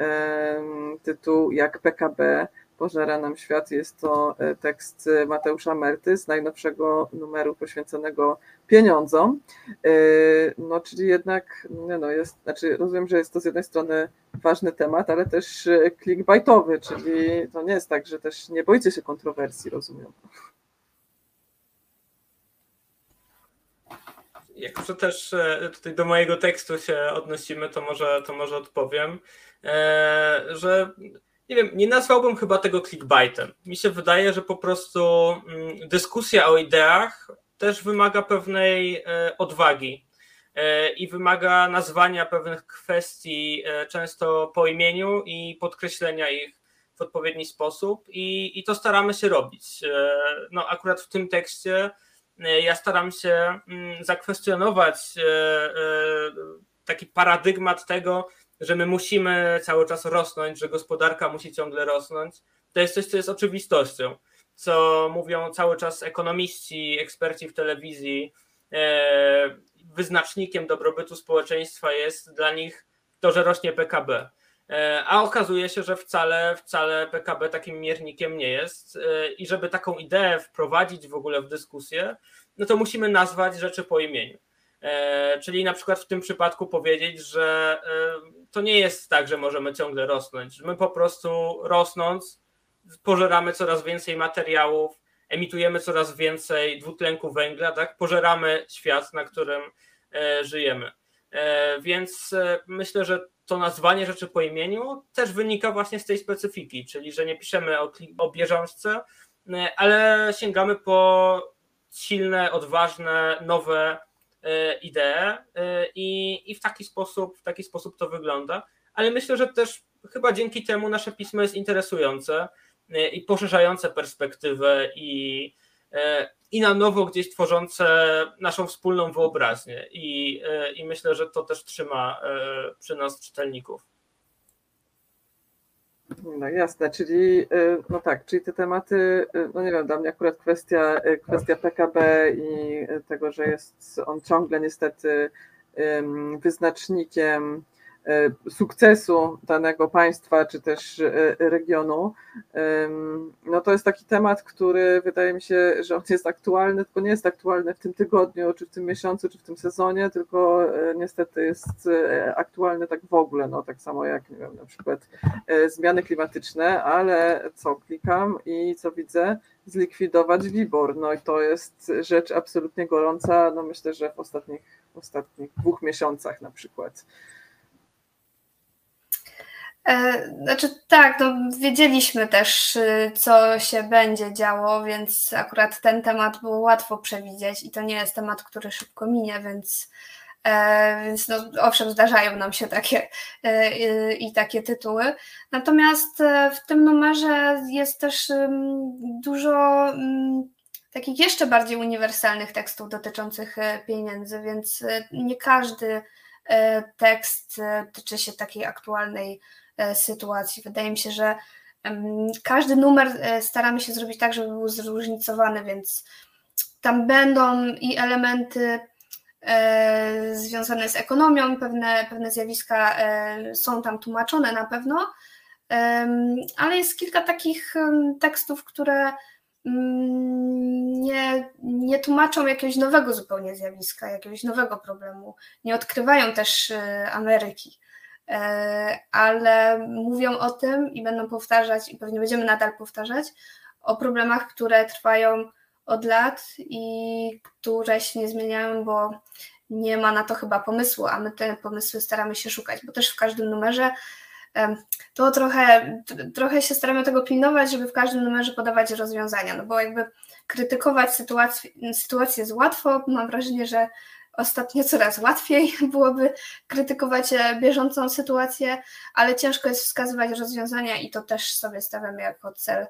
tytuł Jak PKB pożera nam świat. Jest to e, tekst Mateusza Merty z najnowszego numeru poświęconego pieniądzom. E, no, czyli jednak, no, jest, znaczy rozumiem, że jest to z jednej strony ważny temat, ale też clickbaitowy, czyli to nie jest tak, że też nie boicie się kontrowersji, rozumiem. Jako też e, tutaj do mojego tekstu się odnosimy, to może, to może odpowiem, e, że nie wiem, nie nazwałbym chyba tego clickbaitem. Mi się wydaje, że po prostu mm, dyskusja o ideach też wymaga pewnej e, odwagi i wymaga nazwania pewnych kwestii często po imieniu i podkreślenia ich w odpowiedni sposób i, i to staramy się robić. No akurat w tym tekście ja staram się mm, zakwestionować e, e, taki paradygmat tego, że my musimy cały czas rosnąć, że gospodarka musi ciągle rosnąć. to jest coś, co jest oczywistością, co mówią cały czas ekonomiści, eksperci w telewizji. E, wyznacznikiem dobrobytu społeczeństwa jest dla nich to, że rośnie PKB. E, a okazuje się, że wcale, wcale PKB takim miernikiem nie jest. E, I żeby taką ideę wprowadzić w ogóle w dyskusję, no to musimy nazwać rzeczy po imieniu. E, czyli na przykład w tym przypadku powiedzieć, że to nie jest tak, że możemy ciągle rosnąć, my po prostu rosnąc pożeramy coraz więcej materiałów, emitujemy coraz więcej dwutlenku węgla, tak? pożeramy świat, na którym żyjemy. Więc myślę, że to nazwanie rzeczy po imieniu też wynika właśnie z tej specyfiki, czyli że nie piszemy o, o bieżączce, e, ale sięgamy po silne, odważne, nowe e, idee e, i, i w taki sposób w taki sposób to wygląda. Ale myślę, że też chyba dzięki temu nasze pismo jest interesujące i poszerzające perspektywę i, i na nowo gdzieś tworzące naszą wspólną wyobraźnię. I, e, i myślę, że to też trzyma e, przy nas czytelników. No jasne, czyli e, no tak, czyli te tematy, no nie wiem, dla mnie akurat kwestia, kwestia PKB i tego, że jest on ciągle niestety wyznacznikiem E, sukcesu danego państwa czy też e, regionu, no to jest taki temat, który wydaje mi się, że on jest aktualny, tylko nie jest aktualny w tym tygodniu, czy w tym miesiącu, czy w tym sezonie, tylko e, niestety jest aktualny tak w ogóle, no tak samo jak nie wiem, na przykład zmiany klimatyczne, ale co klikam i co widzę, zlikwidować WIBOR, no i to jest rzecz absolutnie gorąca, no myślę, że w ostatnich, w ostatnich dwóch miesiącach na przykład. E, znaczy tak, no wiedzieliśmy też, y, co się będzie działo, więc akurat ten temat było łatwo przewidzieć i to nie jest temat, który szybko minie, więc, e, więc no, owszem, zdarzają nam się takie e, i takie tytuły. Natomiast w tym numerze jest też dużo takich jeszcze bardziej uniwersalnych tekstów dotyczących pieniędzy, więc nie każdy tekst tyczy się takiej aktualnej sytuacji. Wydaje mi się, że każdy numer e, staramy się zrobić tak, żeby był zróżnicowany, więc tam będą i elementy e, związane z ekonomią, pewne, pewne zjawiska są tam tłumaczone na pewno, ale jest kilka takich tekstów, które mm, nie, nie tłumaczą jakiegoś nowego zupełnie zjawiska, jakiegoś nowego problemu, nie odkrywają też Ameryki. E, ale mówią o tym i będą powtarzać, i pewnie będziemy nadal powtarzać, o problemach, które trwają od lat i które się nie zmieniają, bo nie ma na to chyba pomysłu, a my te pomysły staramy się szukać, bo też w każdym numerze to trochę, trochę się staramy tego pilnować, żeby w każdym numerze podawać rozwiązania, no bo jakby krytykować sytuację, sytuację jest łatwo, mam wrażenie, że ostatnio coraz łatwiej <laughs> byłoby krytykować e, bieżącą sytuację, ale ciężko jest wskazywać rozwiązania i to też sobie stawiam jako cel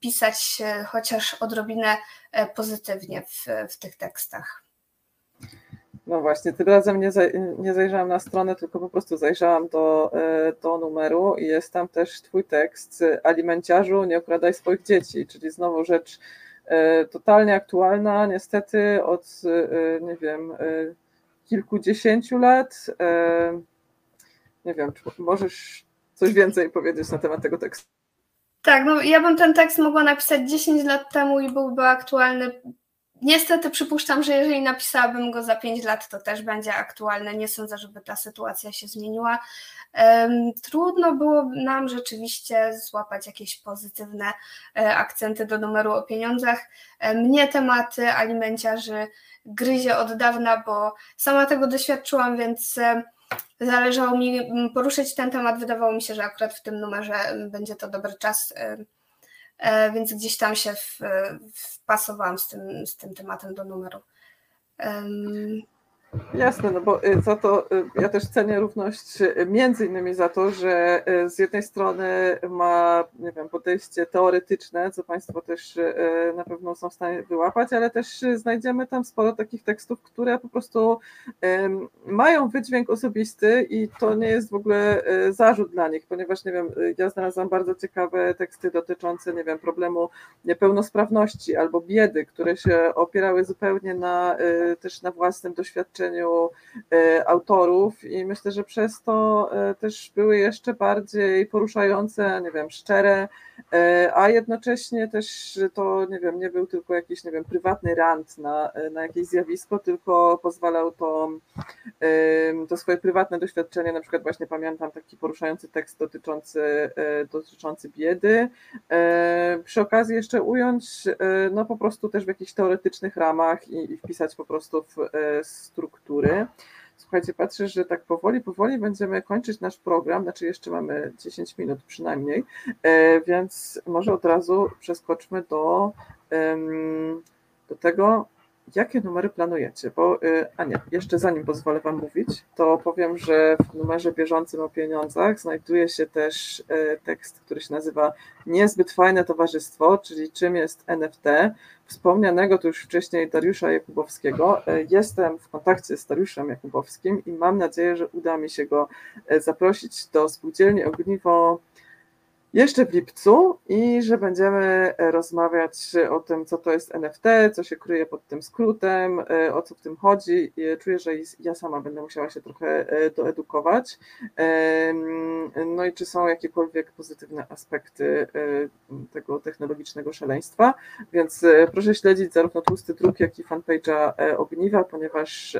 pisać chociaż odrobinę e, pozytywnie w, w tych tekstach. No właśnie, tym razem nie, nie zajrzałam na stronę, tylko po prostu zajrzałam do, e, do numeru i jest tam też Twój tekst Alimenciarzu, nie okradaj swoich dzieci, czyli znowu rzecz E, totalnie aktualna, niestety od, e, nie wiem, e, kilkudziesięciu lat. Nie wiem, czy możesz coś więcej powiedzieć na temat tego tekstu? Tak, no ja bym ten tekst mogła napisać 10 lat temu i byłby aktualny. Niestety przypuszczam, że jeżeli napisałabym go za 5 lat, to też będzie aktualny. Nie sądzę, żeby ta sytuacja się zmieniła. Trudno było nam rzeczywiście złapać jakieś pozytywne e, akcenty do numeru o pieniądzach. Mnie tematy alimenciarzy gryzie od dawna, bo sama tego doświadczyłam, więc zależało mi poruszyć ten temat. Wydawało mi się, że akurat w tym numerze będzie to dobry czas, e, więc gdzieś tam się wpasowałam z tym, z tym tematem do numeru. Jasne, no bo y, za to y, ja też cenię równość y, między innymi za to, że z jednej strony ma, nie wiem, podejście teoretyczne, co Państwo też na pewno są w stanie wyłapać, ale też znajdziemy tam sporo takich tekstów, które po prostu mają wydźwięk osobisty i to nie jest w ogóle zarzut dla nich, ponieważ, nie wiem, ja znalazłam bardzo ciekawe teksty dotyczące, nie wiem, problemu niepełnosprawności albo biedy, które się opierały zupełnie na też na własnym doświadczeniu doświadczeniu e, autorów i myślę, że przez to e, też były jeszcze bardziej poruszające, nie wiem, szczere, e, a jednocześnie też to, nie wiem, nie był tylko jakiś, nie wiem, prywatny rant na, na jakieś zjawisko, tylko pozwalał to, to swoje prywatne doświadczenie, na przykład właśnie pamiętam taki poruszający tekst dotyczący, dotyczący biedy, przy okazji jeszcze ująć, no po prostu też w jakichś teoretycznych ramach i, i wpisać po prostu w strukturę struktury. Słuchajcie, patrzę, że tak powoli, powoli będziemy kończyć nasz program, znaczy jeszcze mamy 10 minut przynajmniej, e, więc może od razu przeskoczmy do, do tego, jakie numery planujecie? Bo, y, a nie, jeszcze zanim pozwolę Wam mówić, to powiem, że w numerze bieżącym o pieniądzach znajduje się też y, tekst, który się nazywa Niezbyt fajne towarzystwo, czyli czym jest NFT, wspomnianego tu już wcześniej Dariusza Jakubowskiego. Y, jestem w kontakcie z Dariuszem Jakubowskim i mam nadzieję, że uda mi się go zaprosić do spółdzielni Ogniwo jeszcze w lipcu i że będziemy e, rozmawiać o tym, co to jest NFT, co się kryje pod tym skrótem, e, o co w tym chodzi. Czuję, że ja sama będę musiała się trochę e, doedukować. No i czy są jakiekolwiek pozytywne aspekty tego technologicznego szaleństwa, więc proszę śledzić zarówno tłusty druk, jak i fanpage'a Ogniwa, ponieważ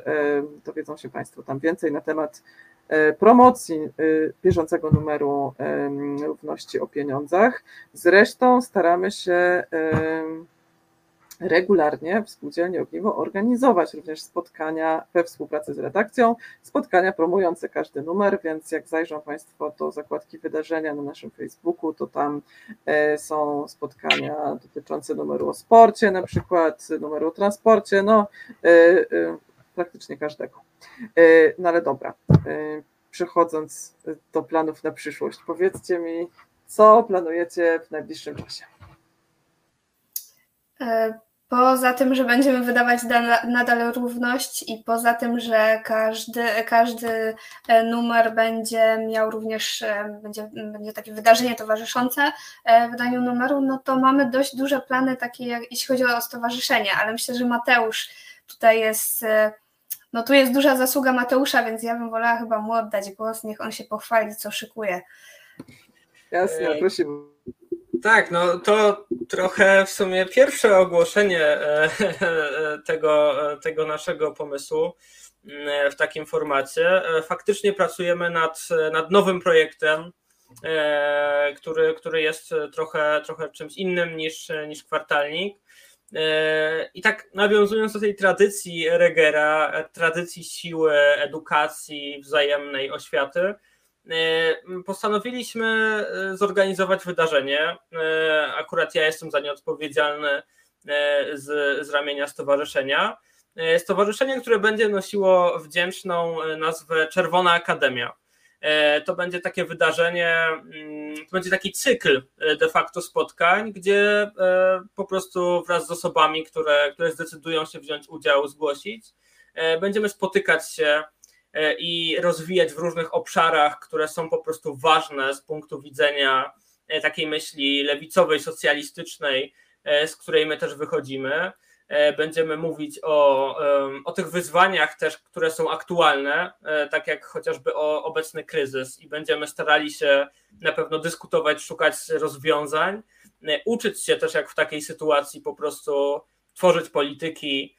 dowiedzą się Państwo tam więcej na temat E, promocji e, bieżącego numeru równości o pieniądzach. Zresztą staramy się regularnie w Spółdzielni Ogniwo organizować również spotkania we współpracy z redakcją, spotkania promujące każdy numer, więc jak zajrzą Państwo do zakładki wydarzenia na naszym Facebooku, to tam e, są spotkania dotyczące numeru o sporcie, na przykład numeru o transporcie, no praktycznie każdego. E, no ale dobra, e, przechodząc do planów na przyszłość, powiedzcie mi, co planujecie w najbliższym czasie? E, poza tym, że będziemy wydawać nadal równość i poza tym, że każdy, każdy numer będzie miał również, będzie, będzie takie wydarzenie towarzyszące wydaniu numeru, no to mamy dość duże plany takie, jak, jeśli chodzi o stowarzyszenie, ale myślę, że Mateusz tutaj jest no tu jest duża zasługa Mateusza, więc ja bym wolała chyba mu oddać głos, niech on się pochwali, co szykuje. Jasne, prosimy. Tak, no to trochę w sumie pierwsze ogłoszenie e, e, tego, tego naszego pomysłu e, w takim formacie. Faktycznie pracujemy nad, nad nowym projektem, który, który jest trochę, trochę czymś innym niż, niż kwartalnik. E, I tak nawiązując do tej tradycji Regera, tradycji siły, edukacji, wzajemnej oświaty, e, postanowiliśmy e, zorganizować wydarzenie. Akurat ja jestem za nie odpowiedzialny z, z ramienia stowarzyszenia. Stowarzyszenie, które będzie nosiło wdzięczną nazwę Czerwona Akademia. E, to będzie takie wydarzenie, mm, to będzie taki cykl e, de facto spotkań, gdzie e, po prostu wraz z osobami, które, które zdecydują się wziąć udział, zgłosić, będziemy spotykać się i rozwijać w różnych obszarach, które są po prostu ważne z punktu widzenia takiej myśli lewicowej, socjalistycznej, z której my też wychodzimy. E, będziemy mówić o, o tych wyzwaniach też, które są aktualne, e, tak jak chociażby o obecny kryzys i będziemy starali się na pewno dyskutować, szukać rozwiązań, e, uczyć się też jak w takiej sytuacji po prostu tworzyć polityki,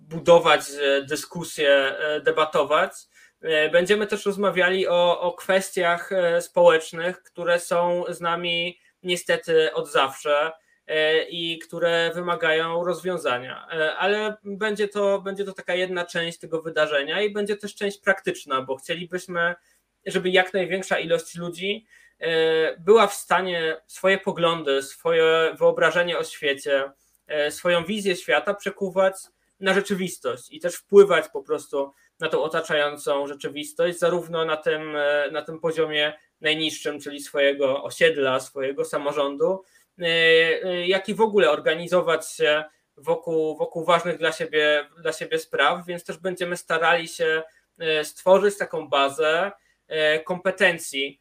budować dyskusje, debatować. Będziemy też rozmawiali o, o kwestiach społecznych, które są z nami niestety od zawsze i które wymagają rozwiązania. E, ale będzie to, będzie to taka jedna część tego wydarzenia i będzie też część praktyczna, bo chcielibyśmy, żeby jak największa ilość ludzi e, była w stanie swoje poglądy, swoje wyobrażenie o świecie, swoją wizję świata przekuwać na rzeczywistość i też wpływać po prostu na tą otaczającą rzeczywistość, zarówno na tym, na tym poziomie najniższym, czyli swojego osiedla, swojego samorządu, jak i w ogóle organizować się wokół, wokół ważnych dla siebie, dla siebie spraw, więc też będziemy starali się stworzyć taką bazę kompetencji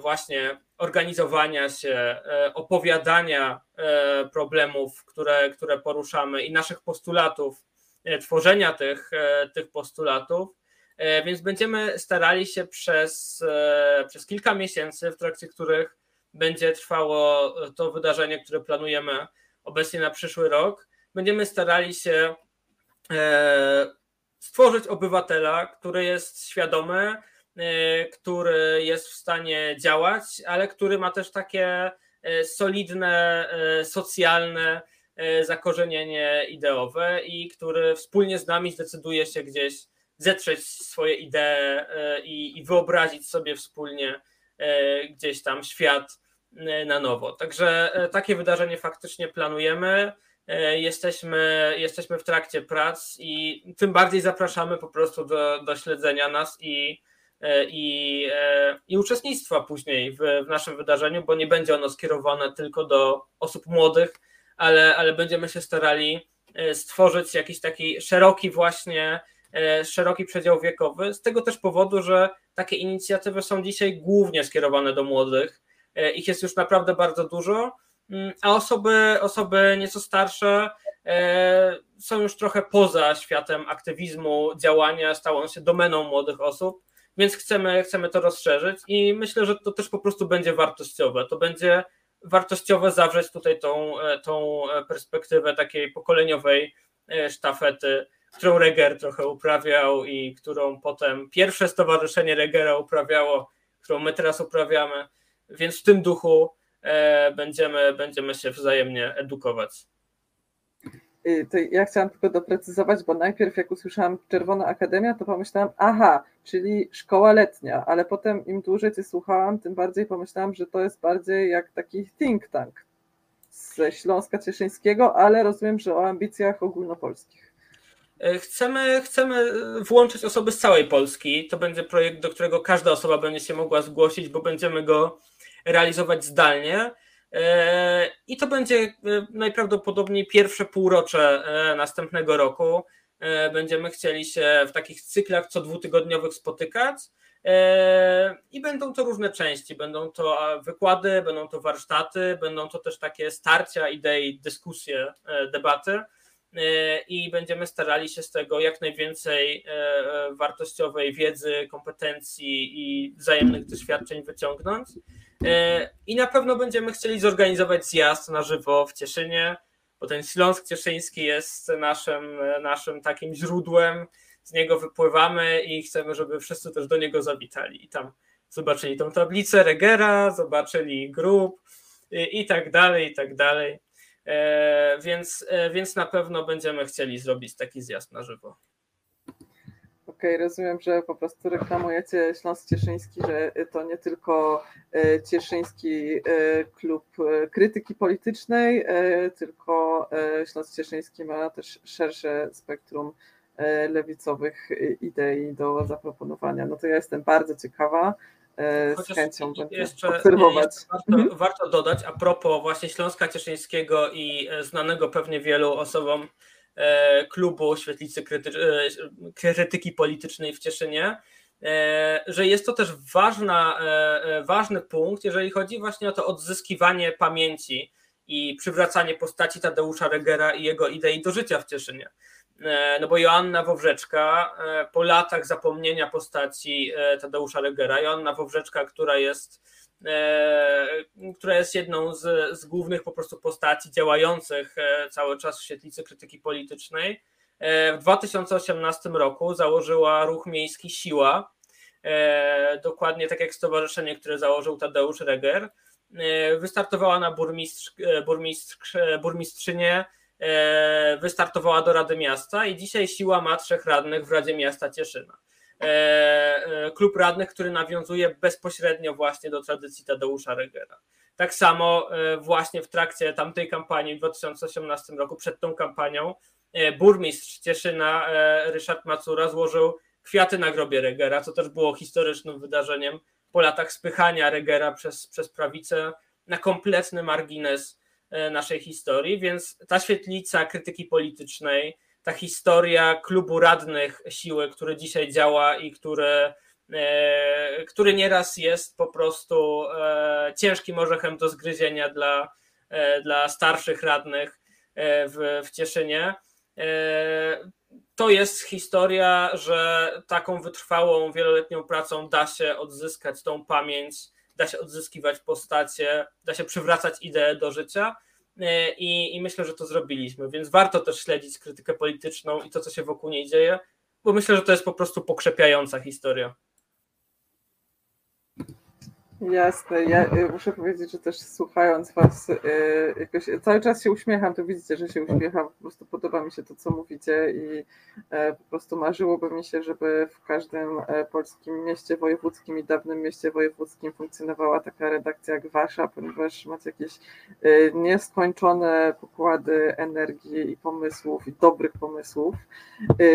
właśnie organizowania się, e, opowiadania e, problemów, które, które poruszamy i naszych postulatów, e, tworzenia tych, tych postulatów. Więc będziemy starali się przez, przez kilka miesięcy, w trakcie których będzie trwało to wydarzenie, które planujemy obecnie na przyszły rok, będziemy starali się stworzyć obywatela, który jest świadomy, Y, który jest w stanie działać, ale który ma też takie solidne, socjalne zakorzenienie ideowe i który wspólnie z nami zdecyduje się gdzieś zetrzeć swoje idee i, i wyobrazić sobie wspólnie gdzieś tam świat na nowo. Także takie wydarzenie faktycznie planujemy. Jesteśmy, jesteśmy w trakcie prac i tym bardziej zapraszamy po prostu do, do śledzenia nas i E, i, e, i uczestnictwa później w, w naszym wydarzeniu, bo nie będzie ono skierowane tylko do osób młodych, ale, ale będziemy się starali e, stworzyć jakiś taki szeroki właśnie, szeroki przedział wiekowy, z tego też powodu, że takie inicjatywy są dzisiaj głównie skierowane do młodych, ich jest już naprawdę bardzo dużo, mm, a osoby, osoby nieco starsze są już trochę poza światem aktywizmu, działania, stają się domeną młodych osób, więc chcemy, chcemy to rozszerzyć i myślę, że to też po prostu będzie wartościowe. To będzie wartościowe zawrzeć tutaj tą, e, tą perspektywę takiej pokoleniowej e, sztafety, którą Reger trochę uprawiał i którą potem pierwsze stowarzyszenie Regera uprawiało, którą my teraz uprawiamy, więc w tym duchu e, będziemy, będziemy się wzajemnie edukować. Y, to ja chciałam tylko doprecyzować, bo najpierw jak usłyszałam Czerwona Akademia, to pomyślałam, aha, czyli szkoła letnia, ale potem im dłużej Cię słuchałam, tym bardziej pomyślałam, że to jest bardziej jak taki think tank ze Śląska Cieszyńskiego, ale rozumiem, że o ambicjach ogólnopolskich. E, chcemy, chcemy włączyć osoby z całej Polski. To będzie projekt, do którego każda osoba będzie się mogła zgłosić, bo będziemy go realizować zdalnie. E, I to będzie e, najprawdopodobniej pierwsze półrocze e, następnego roku. Będziemy chcieli się w takich cyklach co dwutygodniowych spotykać. I będą to różne części. Będą to wykłady, będą to warsztaty, będą to też takie starcia idei, dyskusje, debaty. I będziemy starali się z tego jak najwięcej wartościowej wiedzy, kompetencji i wzajemnych doświadczeń wyciągnąć. E, I na pewno będziemy chcieli zorganizować zjazd na żywo w Cieszynie, bo ten Śląsk Cieszyński jest naszym, naszym takim źródłem. Z niego wypływamy i chcemy, żeby wszyscy też do niego zawitali. I tam zobaczyli tą tablicę Regera, zobaczyli grup i, i tak dalej, i tak dalej. E, więc, e, więc na pewno będziemy chcieli zrobić taki zjazd na żywo. Okej, okay, rozumiem, że po prostu reklamujecie Śląsk Cieszyński, że to nie tylko e, Cieszyński e, klub e, krytyki politycznej, tylko Śląsk Cieszyński ma też szersze spektrum lewicowych idei do zaproponowania. No to ja jestem bardzo ciekawa. Z chęcią będę jeszcze, obserwować. Jeszcze warto, mhm. warto dodać a propos właśnie Śląska Cieszyńskiego i znanego pewnie wielu osobom klubu Świetlicy e, Krytyki Politycznej w Cieszynie, e, że jest to też ważna, ważny punkt, jeżeli chodzi właśnie o to odzyskiwanie pamięci i przywracanie postaci Tadeusza Regera i jego idei do życia w Cieszynie. No bo Joanna Wowrzeczka, po latach zapomnienia postaci Tadeusza Regera, Joanna Wowrzeczka, która jest E, która jest jedną z, z głównych po prostu postaci działających e, cały czas w świetlicy krytyki politycznej. E, w 2018 roku założyła ruch miejski Siła, dokładnie tak jak stowarzyszenie, które założył Tadeusz Reger. Wystartowała na burmistrz, burmistrz, burmistrzynię, wystartowała do Rady Miasta i dzisiaj Siła ma trzech radnych w Radzie Miasta Cieszyna. E, e, klub radnych, który nawiązuje bezpośrednio właśnie do tradycji Tadeusza Regera. Tak samo e, właśnie w trakcie tamtej kampanii w 2018 roku, przed tą kampanią, burmistrz Cieszyna, Ryszard Macura, złożył kwiaty na grobie Regera, co też było historycznym wydarzeniem po latach spychania Regera przez, przez prawicę na kompletny margines naszej historii, więc ta świetlica krytyki politycznej, ta historia klubu radnych siły, który dzisiaj działa i który, e, który nieraz jest po prostu e, ciężkim orzechem do zgryzienia dla, e, dla starszych radnych w, w Cieszynie. To jest historia, że taką wytrwałą, wieloletnią pracą da się odzyskać tą pamięć, da się odzyskiwać postacie, da się przywracać ideę do życia. E, i, i myślę, że to zrobiliśmy, więc warto też śledzić krytykę polityczną i to, co się wokół niej dzieje, bo myślę, że to jest po prostu pokrzepiająca historia. Jasne, ja y, muszę powiedzieć, że też słuchając Was, y, jakoś cały czas się uśmiecham, to widzicie, że się uśmiecham, po prostu podoba mi się to, co mówicie i e, po prostu marzyłoby mi się, żeby w każdym e, polskim mieście wojewódzkim i dawnym mieście wojewódzkim funkcjonowała taka redakcja jak Wasza, ponieważ macie jakieś e, nieskończone pokłady energii i pomysłów, i dobrych pomysłów.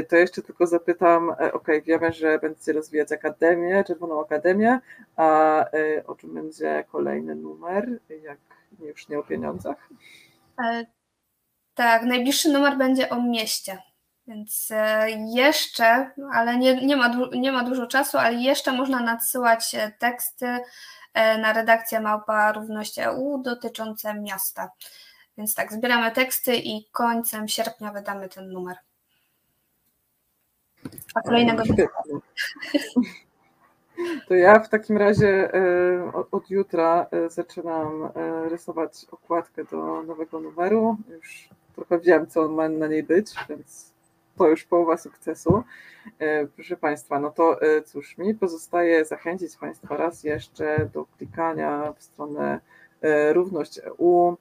To jeszcze tylko zapytam, ok, wiemy, że będziecie rozwijać Akademię, Czerwoną Akademię, a o czym będzie kolejny numer, jak już nie o pieniądzach? E, tak, najbliższy numer będzie o mieście. Więc e, jeszcze, ale nie, nie, ma, nie ma dużo czasu, ale jeszcze można nadsyłać e, teksty na redakcję Małpa Równość EU dotyczące miasta. Więc tak, zbieramy teksty i końcem sierpnia wydamy ten numer. A kolejnego. <laughs> To ja w takim razie e, od jutra e, zaczynam e, rysować okładkę do nowego numeru. Już trochę wiem, co ma na niej być, więc to już połowa sukcesu. Proszę Państwa, no to cóż, mi pozostaje zachęcić Państwa raz jeszcze do klikania w stronę Równość EU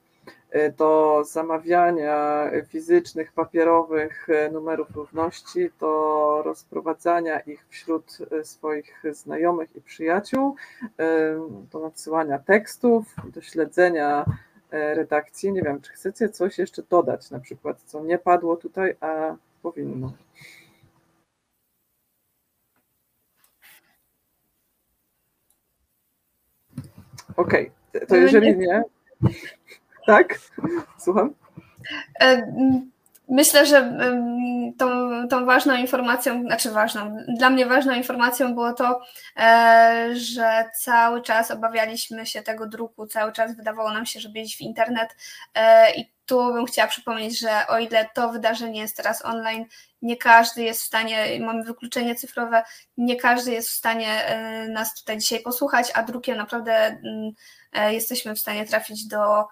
do zamawiania fizycznych, papierowych numerów równości, do rozprowadzania ich wśród y, swoich znajomych i przyjaciół, do nadsyłania tekstów, do śledzenia redakcji. Nie wiem, czy chcecie coś jeszcze dodać, na przykład, co nie padło tutaj, a powinno. Okej, okay. to jeżeli nie, tak? Słucham? E, myślę, że tą, tą ważną informacją, znaczy ważną, dla mnie ważną informacją było to, e, że cały czas obawialiśmy się tego druku, cały czas wydawało nam się, żeby iść w internet e, i tu bym chciała przypomnieć, że o ile to wydarzenie jest teraz online, nie każdy jest w stanie, mamy wykluczenie cyfrowe, nie każdy jest w stanie nas tutaj dzisiaj posłuchać, a drukiem naprawdę jesteśmy w stanie trafić do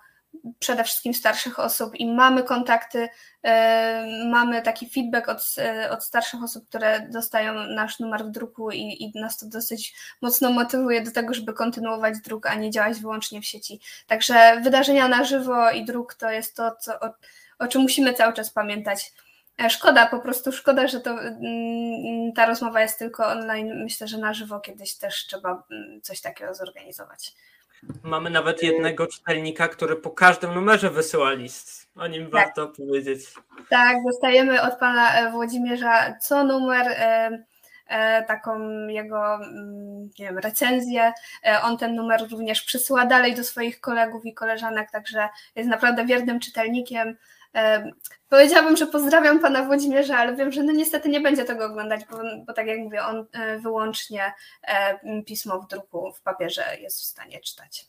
przede wszystkim starszych osób i mamy kontakty, e, mamy taki feedback od, e, od starszych osób, które dostają nasz numer w druku i, i nas to dosyć mocno motywuje do tego, żeby kontynuować druk, a nie działać wyłącznie w sieci. Także wydarzenia na żywo i druk to jest to, co, o, o czym musimy cały czas pamiętać. E, szkoda, po prostu szkoda, że to, mm, ta rozmowa jest tylko online. Myślę, że na żywo kiedyś też trzeba mm, coś takiego zorganizować. Mamy nawet jednego czytelnika, który po każdym numerze wysyła list. O nim tak. warto powiedzieć. Tak, dostajemy od pana e, Włodzimierza co numer e, e, taką jego mm, nie wiem, recenzję. On ten numer również przysyła dalej do swoich kolegów i koleżanek, także jest naprawdę wiernym czytelnikiem. Powiedziałabym, że pozdrawiam pana Włodzimierza, ale wiem, że no niestety nie będzie tego oglądać, bo, bo tak jak mówię, on e, wyłącznie e, pismo w druku, w papierze jest w stanie czytać.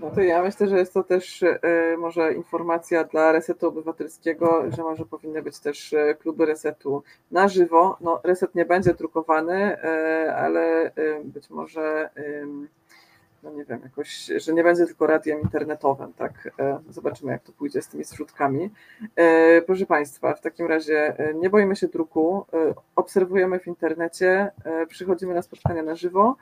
No to ja myślę, że jest to też e, może informacja dla Resetu Obywatelskiego, że może powinny być też kluby Resetu na żywo. No, Reset nie będzie drukowany, ale być może no nie wiem, jakoś, że nie będzie tylko radiem internetowym, tak? E, zobaczymy, jak to pójdzie z tymi zrzutkami. E, proszę Państwa, w takim razie e, nie boimy się druku, obserwujemy w internecie, przychodzimy na spotkania na żywo.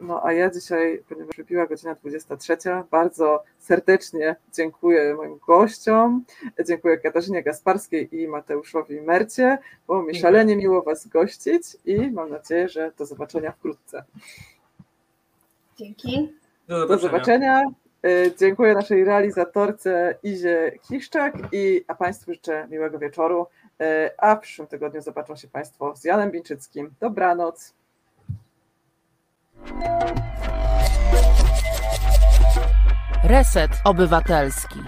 No a ja dzisiaj, ponieważ wybiła godzina 23, bardzo serdecznie dziękuję moim gościom, dziękuję Katarzynie Gasparskiej i Mateuszowi Mercie, było mi szalenie miło Was gościć i mam nadzieję, że do zobaczenia wkrótce. Dzięki. Do zobaczenia. Do zobaczenia. Dziękuję naszej realizatorce Izie Kiszczak i a Państwu życzę miłego wieczoru. A w przyszłym tygodniu zobaczą się Państwo z Janem Bińczyckim. Dobranoc. Reset Obywatelski.